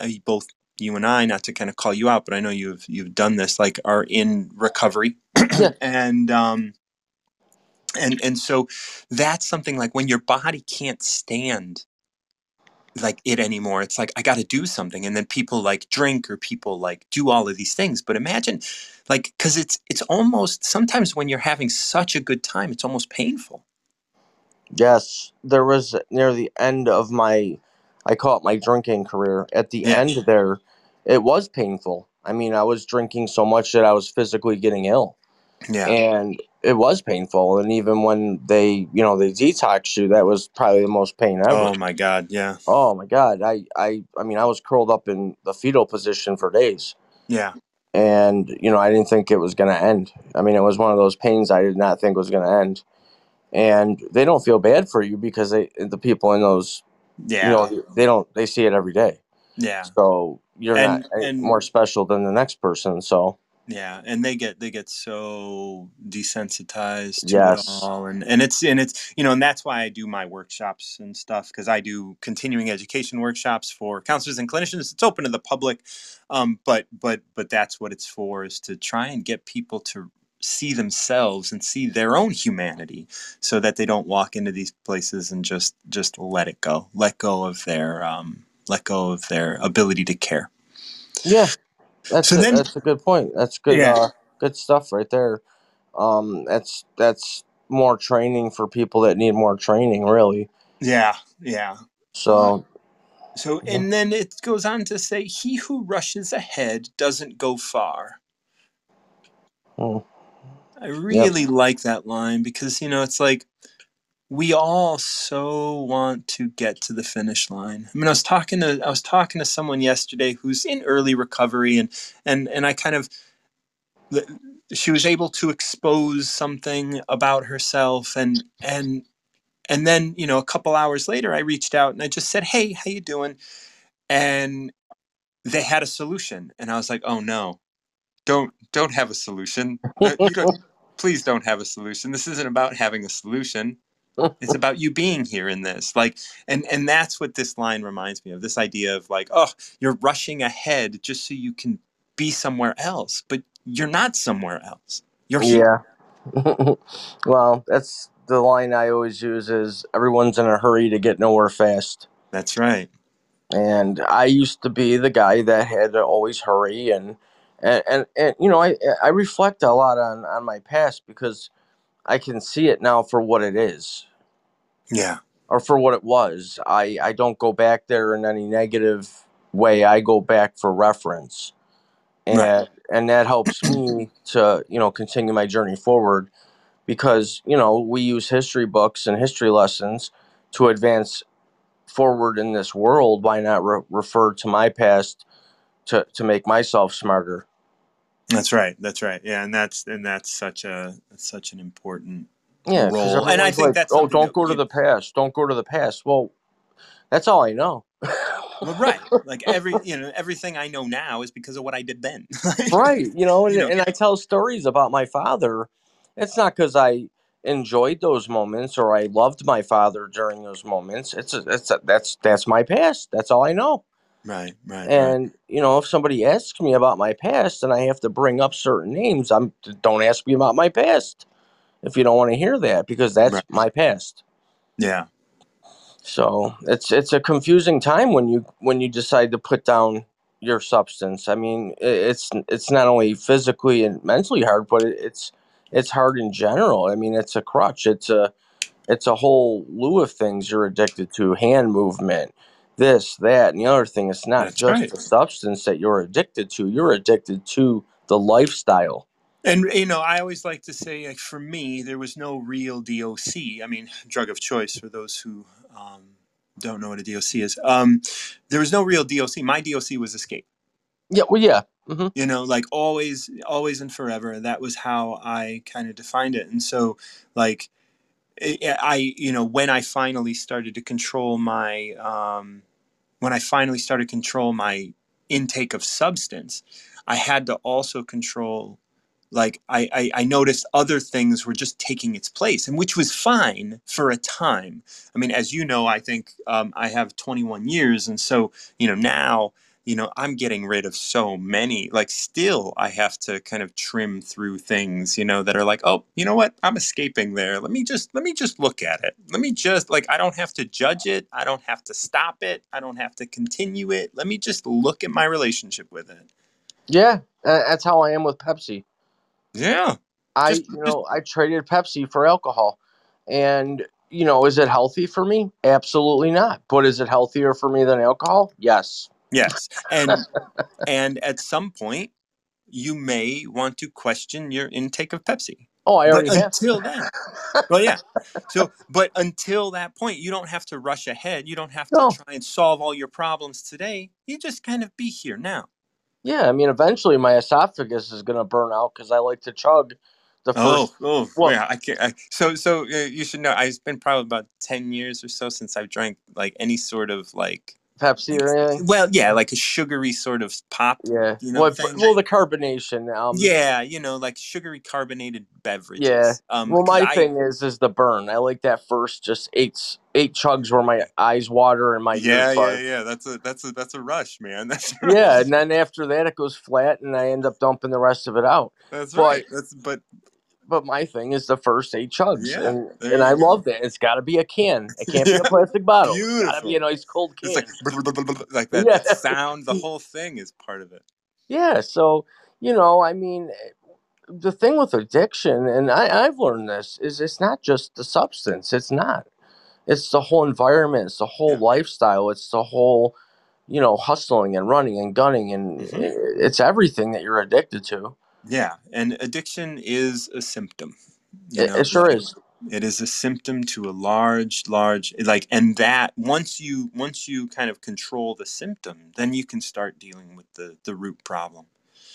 I- both you and i not to kind of call you out but i know you've you've done this like are in recovery Yeah. and um and and so that's something like when your body can't stand like it anymore it's like i got to do something and then people like drink or people like do all of these things but imagine like because it's it's almost sometimes when you're having such a good time it's almost painful Yes, there was near the end of my, I call it my drinking career. At the Yeah. end there, it was painful. I mean, I was drinking so much that I was physically getting ill. Yeah. And it was painful and even when they you know they detox you that was probably the most pain ever. Oh my god yeah. Oh my god i i i mean i was curled up in the fetal position for days. Yeah. And you know i didn't think it was going to end. I mean it was one of those pains i did not think was going to end. And they don't feel bad for you because they the people in those yeah. you know they don't they see it every day. Yeah. So you're And- not eh, and- more special than the next person so yeah and they get they get so desensitized to Yes. it all and and it's and it's you know and that's why i do my workshops and stuff because i do continuing education workshops for counselors and clinicians. It's open to the public um but but but that's what it's for is to try and get people to see themselves and see their own humanity so that they don't walk into these places and just just let it go let go of their um let go of their ability to care. Yeah, that's So a, then- that's a good point. That's good. Yeah. Uh, good stuff right there. Um, that's that's more training for people that need more training, really. yeah yeah So So, Yeah. and then it goes on to say, He who rushes ahead doesn't go far. Hmm. I really like that line because, you know, it's like we all so want to get to the finish line. I mean, I was talking to I was talking to someone yesterday who's in early recovery and and and I kind of she was able to expose something about herself and and and then, you know, a couple hours later I reached out and I just said, "Hey, how you doing?" And they had a solution and i was like oh no don't don't have a solution you don't, please don't have a solution this isn't about having a solution it's about you being here in this like and and that's what this line reminds me of this idea of like oh you're rushing ahead just so you can be somewhere else but you're not somewhere else you're here yeah. well, that's the line I always use is everyone's in a hurry to get nowhere fast. that's right And I used to be the guy that had to always hurry and and, and, and you know, I I reflect a lot on, on my past because I can see it now for what it is. yeah or for what it was. I, I don't go back there in any negative way. I go back for reference. And Right. and that helps me to, you know, continue my journey forward because, you know, we use history books and history lessons to advance forward in this world. Why not re- refer to my past to, to make myself smarter? That's right that's right yeah and that's and that's such a such an important Yeah, 'cause Role. And I everyone's think like, that's oh, something don't that go to we- the past. Don't go to the past. Well, that's all I know. well, right like every you know everything i know now is because of what i did then right you know and, You know, and i tell stories about my father it's not because i enjoyed those moments or i loved my father during those moments it's a, it's a, that's that's my past that's all i know right right right. and you know if somebody asks me about my past and i have to bring up certain names i'm don't ask me about my past if you don't want to hear that because that's Right. my past. Yeah. So it's it's a confusing time when you when you decide to put down your substance. I mean, i- it's it's not only physically and mentally hard, but it- it's it's hard in general. I mean, it's a crutch. It's a it's a whole slew of things you're addicted to. Hand movement, this, that, and the other thing. It's not That's just right. the substance that you're addicted to. You're addicted to the lifestyle. And you know, I always like to say, like for me, there was no real DOC. I mean, drug of choice for those who um, don't know what a DOC is. Um, there was no real DOC. My DOC was escape. Yeah. Well, yeah. hmm You know, like always, always and forever. That was how I kind of defined it. And so, like, I, you know, when I finally started to control my, um, when I finally started to control my intake of substance, I had to also control like I, I i noticed other things were just taking its place and which was fine for a time. I mean as you know i think um, i have 21 years and so you know now you know i'm getting rid of so many like still i have to kind of trim through things you know that are like oh you know what i'm escaping there let me just let me just look at it let me just like i don't have to judge it i don't have to stop it i don't have to continue it let me just look at my relationship with it Yeah. Uh, that's how I am with Pepsi. yeah I, just, you just know, I traded Pepsi for alcohol. And, you know, is it healthy for me? Absolutely not. But is it healthier for me than alcohol? Yes. Yes and and at some point you may want to question your intake of pepsi Oh, I but already have. until then well yeah so but until that point you don't have to rush ahead you don't have to No. try and solve all your problems today you just kind of be here now Yeah. I mean, eventually my esophagus is going to burn out because I like to chug the oh first. oh Well, yeah i can't I, so so uh, you should know it's been probably about 10 years or so since i've drank like any sort of like Pepsi or anything. well yeah like a sugary sort of pop Yeah. you know Well, well, the carbonation. Um, Yeah, you know, like sugary carbonated Yeah. beverages. Um, Well, my I thing is is the burn. I like that first just eight eight chugs where my eyes water and my yeah, ears yeah, yeah. That's a that's a that's a rush, man. That's Yeah, rush. and then after that it goes flat, and I end up dumping the rest of it out. That's But right. That's but but my thing is the first eight chugs, yeah. and and I go. love that. It's got to be a can. It can't be a plastic bottle. It's got to be beautiful. an ice cold It's like can. like that Yeah, that sound. The whole thing is part of it. yeah. So you know, I mean, the thing with addiction, and I, I've learned this, is it's not just the substance. It's not. It's the whole environment. It's the whole Yeah. lifestyle. It's the whole, you know, hustling and running and gunning, and hmm it's everything that you're addicted to. Yeah, and addiction is a symptom. You It, know, it sure is. it is a symptom to a large, large like, and that once you once you kind of control the symptom, then you can start dealing with the the root problem.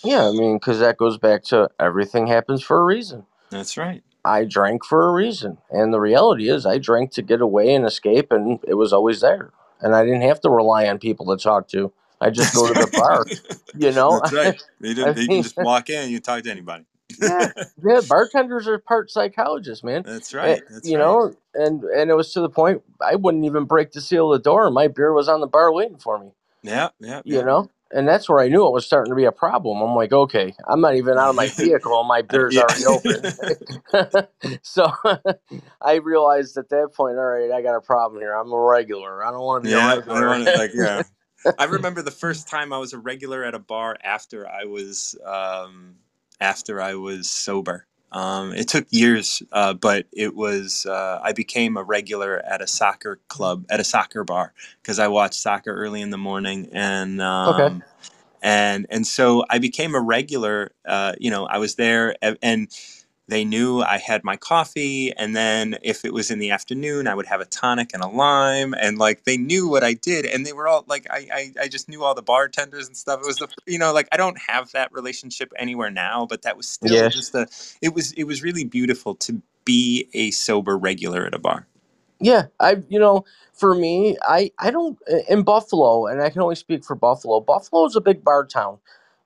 Yeah, I mean, because that goes back to everything happens for a reason. That's right. I drank for a reason. And the reality is, I drank to get away and escape, and it was always there. And I didn't have to rely on people to talk to. I just go to the bar, you know? That's right. They I didn't. They can just walk in. You talk to anybody. yeah, yeah, bartenders are part psychologists, man. That's Eh, right. That's you right. know, and and it was to the point I wouldn't even break the seal of the door. My beer was on the bar waiting for me, Yeah. Yeah. you Yeah. know? And that's where I knew it was starting to be a problem. I'm like, okay, I'm not even out of my vehicle, my beer's yeah. already open. so I realized at that point, all right, I got a problem here. I'm a regular. I don't want to be a yeah. I regular. want to like yeah. I remember the first time I was a regular at a bar after I was um, after I was sober. Um, it took years, uh, but it was uh, I became a regular at a soccer club at a soccer bar because I watched soccer early in the morning and okay. um, and and so I became a regular. Uh, you know, I was there a- and they knew I had my coffee, and then if it was in the afternoon, I would have a tonic and a lime, and like they knew what I did, and they were all like, I I, I just knew all the bartenders and stuff. It was the you know like I don't have that relationship anywhere now, but that was still Yeah. just a. It was it was really beautiful to be a sober regular at a bar. Yeah, I you know, for me, I I don't in Buffalo, and I can only speak for Buffalo. Buffalo's a big bar town,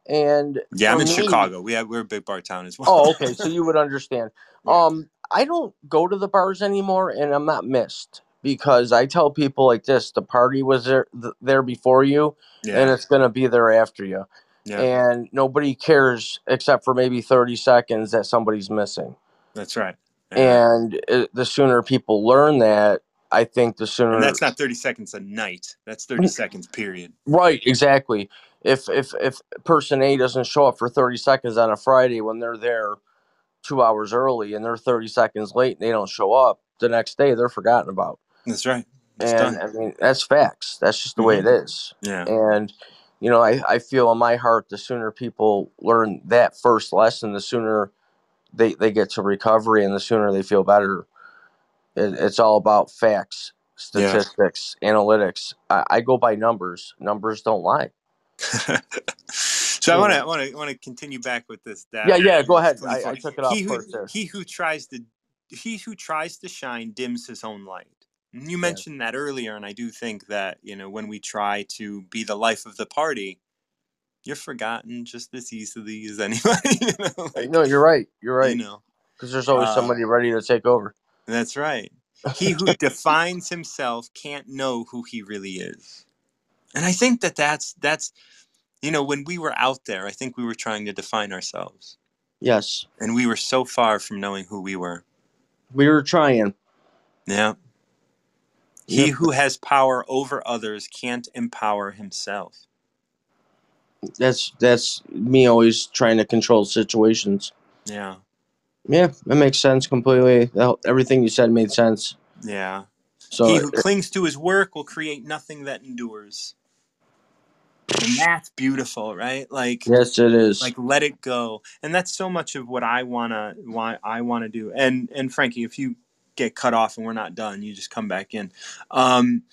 and Yeah, I'm in me, Chicago. We have we're a big bar town as well. oh, okay, so you would understand. Um, I don't go to the bars anymore, and I'm not missed because I tell people like this: the party was there th- there before you, and it's gonna be there after you, Yeah. and nobody cares except for maybe thirty seconds that somebody's missing. That's right. Yeah. and uh the sooner people learn that, I think the sooner. And that's not 30 seconds a night. That's 30 seconds, period. Right, exactly. If if if person A doesn't show up for 30 seconds on a Friday when they're there two hours early and they're 30 seconds late and they don't show up, the next day they're forgotten about. That's right. It's and done. I mean that's facts. That's just the way it mm-hmm. is. Yeah. And you know, I, I feel in my heart the sooner people learn that first lesson, the sooner they, they get to recovery and the sooner they feel better. It, it's all about facts, Yeah. statistics, analytics. I, I go by numbers. Numbers don't lie. So I want to want to want to continue back with this. That Yeah, yeah, go ahead. I, I took it off he who, first there. he who tries to he who tries to shine dims his own light. You mentioned that earlier, and I do think that you know when we try to be the life of the party, you're forgotten just as easily as anybody. You know, like, no, you're right. You're right. You know, Because there's always uh, somebody ready to take over. that's right. He who defines himself can't know who he really is. And I think that that's that's you know when we were out there, I think we were trying to define ourselves, Yes. and we were so far from knowing who we were. We were trying. Yeah. He Yep. who has power over others can't empower himself. That's that's me always trying to control situations. Yeah. Yeah, that makes sense completely. Everything you said made sense. Yeah. So he who clings to his work will create nothing that endures. And that's beautiful, right? Like yes, it is. like let it go. And that's so much of what I wanna why I wanna do. And and Frankie, if you get cut off and we're not done, you just come back in. Um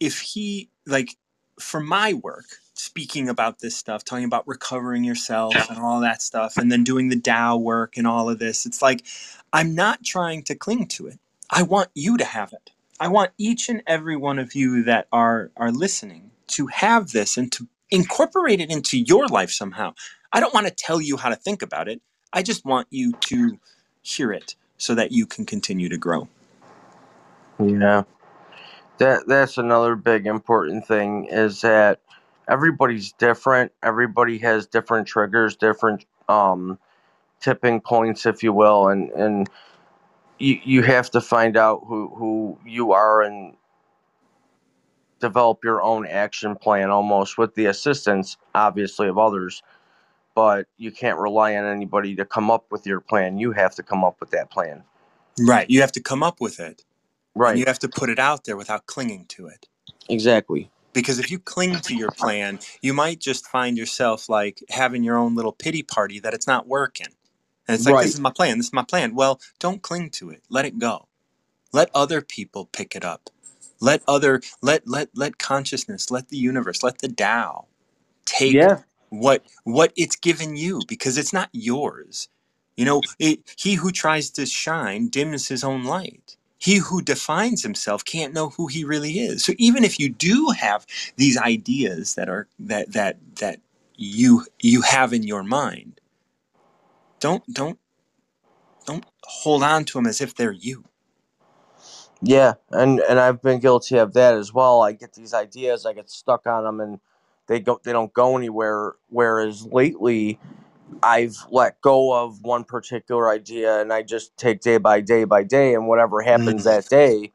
if he like for my work speaking about this stuff talking about recovering yourself and all that stuff and then doing the Tao work and all of this it's like i'm not trying to cling to it i want you to have it i want each and every one of you that are are listening to have this and to incorporate it into your life somehow i don't want to tell you how to think about it i just want you to hear it so that you can continue to grow yeah. That that's another big important thing is that everybody's different. Everybody has different triggers, different um tipping points, if you will, and and you you have to find out who who you are and develop your own action plan almost with the assistance obviously of others. But you can't rely on anybody to come up with your plan. You have to come up with that plan. Right. You have to come up with it. Right. And you have to put it out there without clinging to it. Exactly. Because if you cling to your plan you might just find yourself like having your own little pity party that it's not working. And it's like Right. this is my plan. This is my plan. Well don't cling to it. Let it go. Let other people pick it up let other let let let consciousness let the universe let the Tao take yeah. what what it's given you because it's not yours. You know it, he who tries to shine dims his own light. He who defines himself can't know who he really is. So even if you do have these ideas that are that that that you you have in your mind don't don't don't hold on to them as if they're you yeah and and i've been guilty of that as well. I get these ideas i get stuck on them and they go they don't go anywhere. Whereas lately i've let go of one particular idea and i just take day by day by day and whatever happens Mm. that day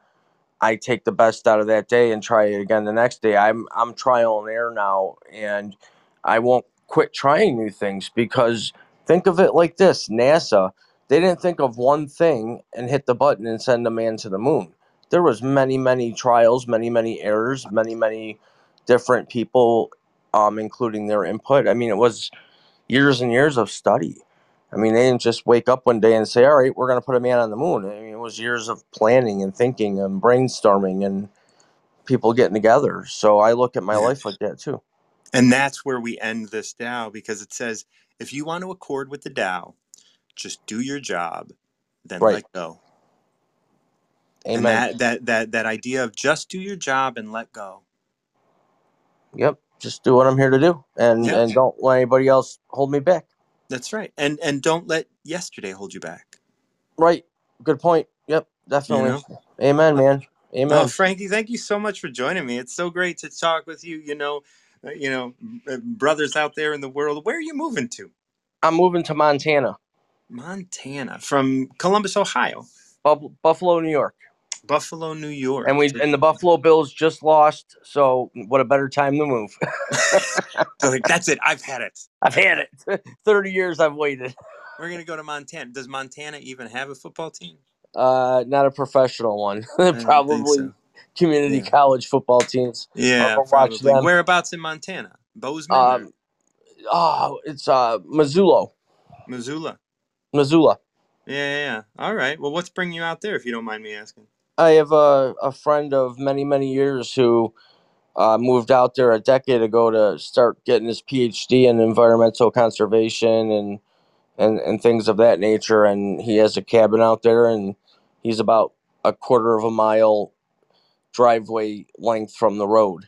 i take the best out of that day and try it again the next day. I'm i'm trial and error now and i won't quit trying new things because think of it like this nasa they didn't think of one thing and hit the button and send a man to the moon there was many many trials many many errors many many different people um, including their input. I mean it was years and years of study. I mean they didn't just wake up one day and say all right we're going to put a man on the moon. I mean it was years of planning and thinking and brainstorming and people getting together. So i look at my Yeah. life like that too. And that's where we end this Tao because it says if you want to accord with the Tao just do your job then Right. let go amen. and that, that that that idea of just do your job and let go. Yep just do what i'm here to do and Yeah. and don't let anybody else hold me back. That's right. And and don't let yesterday hold you back. Right. Good point. Yep definitely. amen man. Amen. oh frankie thank you so much for joining me. It's so great to talk with you you know uh, you know uh, brothers out there in the world. Where are you moving to? I'm moving to montana. Montana from Columbus, Ohio, Buffalo, New York. Buffalo, New York. And we and the Buffalo Bills just lost, so what a better time to move. So, like that's it. I've had it. I've had it. 30 years I've waited. We're gonna go to Montana. Does Montana even have a football team? Uh not a professional one. Probably so. community Yeah. college football teams. Yeah, watch probably. them. Whereabouts in Montana? Bozeman, Um oh, it's uh Missoula. Missoula. Missoula. Yeah, yeah, yeah. All right. Well, what's bringing you out there, if you don't mind me asking? I have a, a friend of many, many years who uh, moved out there a decade ago to start getting his PhD in environmental conservation and, and, and things of that nature. And he has a cabin out there, and he's about a quarter of a mile driveway length from the road.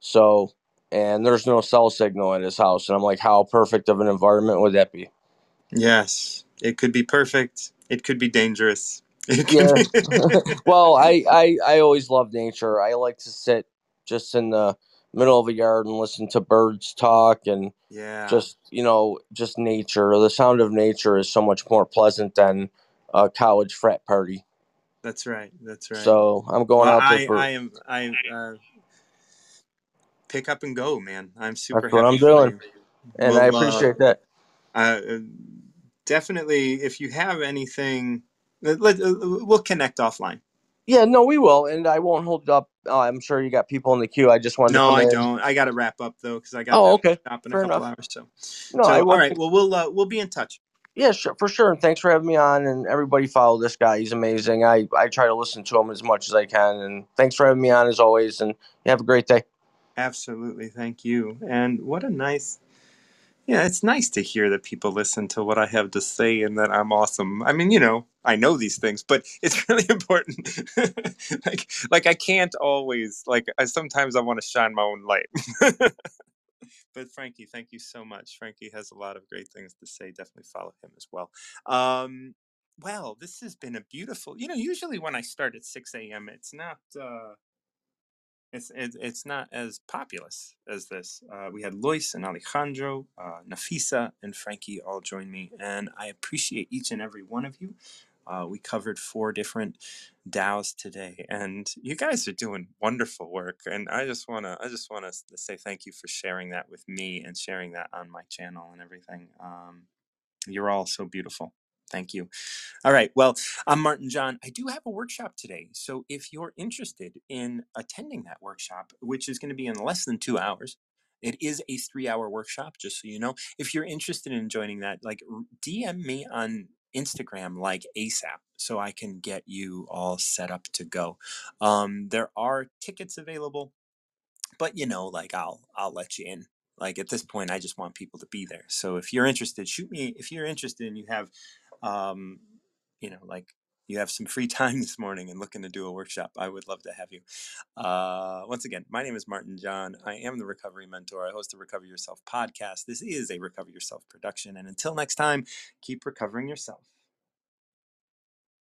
So, and there's no cell signal at his house. And I'm like, how perfect of an environment would that be? Yes, it could be perfect. It could be dangerous. Yeah. well, I, I I always love nature. I like to sit just in the middle of a yard and listen to birds talk and yeah. just you know just nature. The sound of nature is so much more pleasant than a college frat party. That's right. That's right. So I'm going Well, out there I, for. I am. I uh, pick up and go, man. I'm super That's what I'm doing. and I Well, uh, appreciate that. uh, uh, definitely, if you have anything, let, let, uh, we'll connect offline. Yeah, no, we will, and I won't hold up. Uh, I'm sure you got people in the queue. I just wanted No, I in. don't. I got to wrap up though because I got Oh, okay. stop in Fair a couple enough. hours. So, No, so all right. Well, we'll uh, we'll be in touch. Yeah, sure, for sure. And thanks for having me on. And everybody follow this guy. He's amazing. I, I try to listen to him as much as I can. And thanks for having me on as always. And have a great day. Absolutely. Thank you. And what a nice. Yeah, it's nice to hear that people listen to what I have to say and that I'm awesome. I mean, you know, I know these things, but it's really important. like, like I can't always like. I sometimes I want to shine my own light. but Frankie, thank you so much. Frankie has a lot of great things to say. Definitely follow him as well. Um, well, this has been a beautiful. You know, usually when I start at six a.m., it's not. Uh, it's it, it's not as populous as this. Uh, we had Loyce and Alejandro, uh, Nefisah, and Frankie all join me, and I appreciate each and every one of you. Uh, we covered four different Taos today, and you guys are doing wonderful work. And I just wanna I just wanna say thank you for sharing that with me and sharing that on my channel and everything. Um, you're all so beautiful. Thank you. All right. Well, I'm Martin John. I do have a workshop today. So if you're interested in attending that workshop, which is going to be in less than two hours, it is a three hour workshop, just so you know. If you're interested in joining that, like DM me on Instagram like ASAP so I can get you all set up to go. Um, there are tickets available but you know like i'll i'll let you in like at this point i just want people to be there so if you're interested shoot me if you're interested and you have um you know like you have some free time this morning and looking to do a workshop i would love to have you. Uh once again my name is martin john. I am the recovery mentor. I host the recover yourself podcast. This is a recover yourself production and until next time keep recovering yourself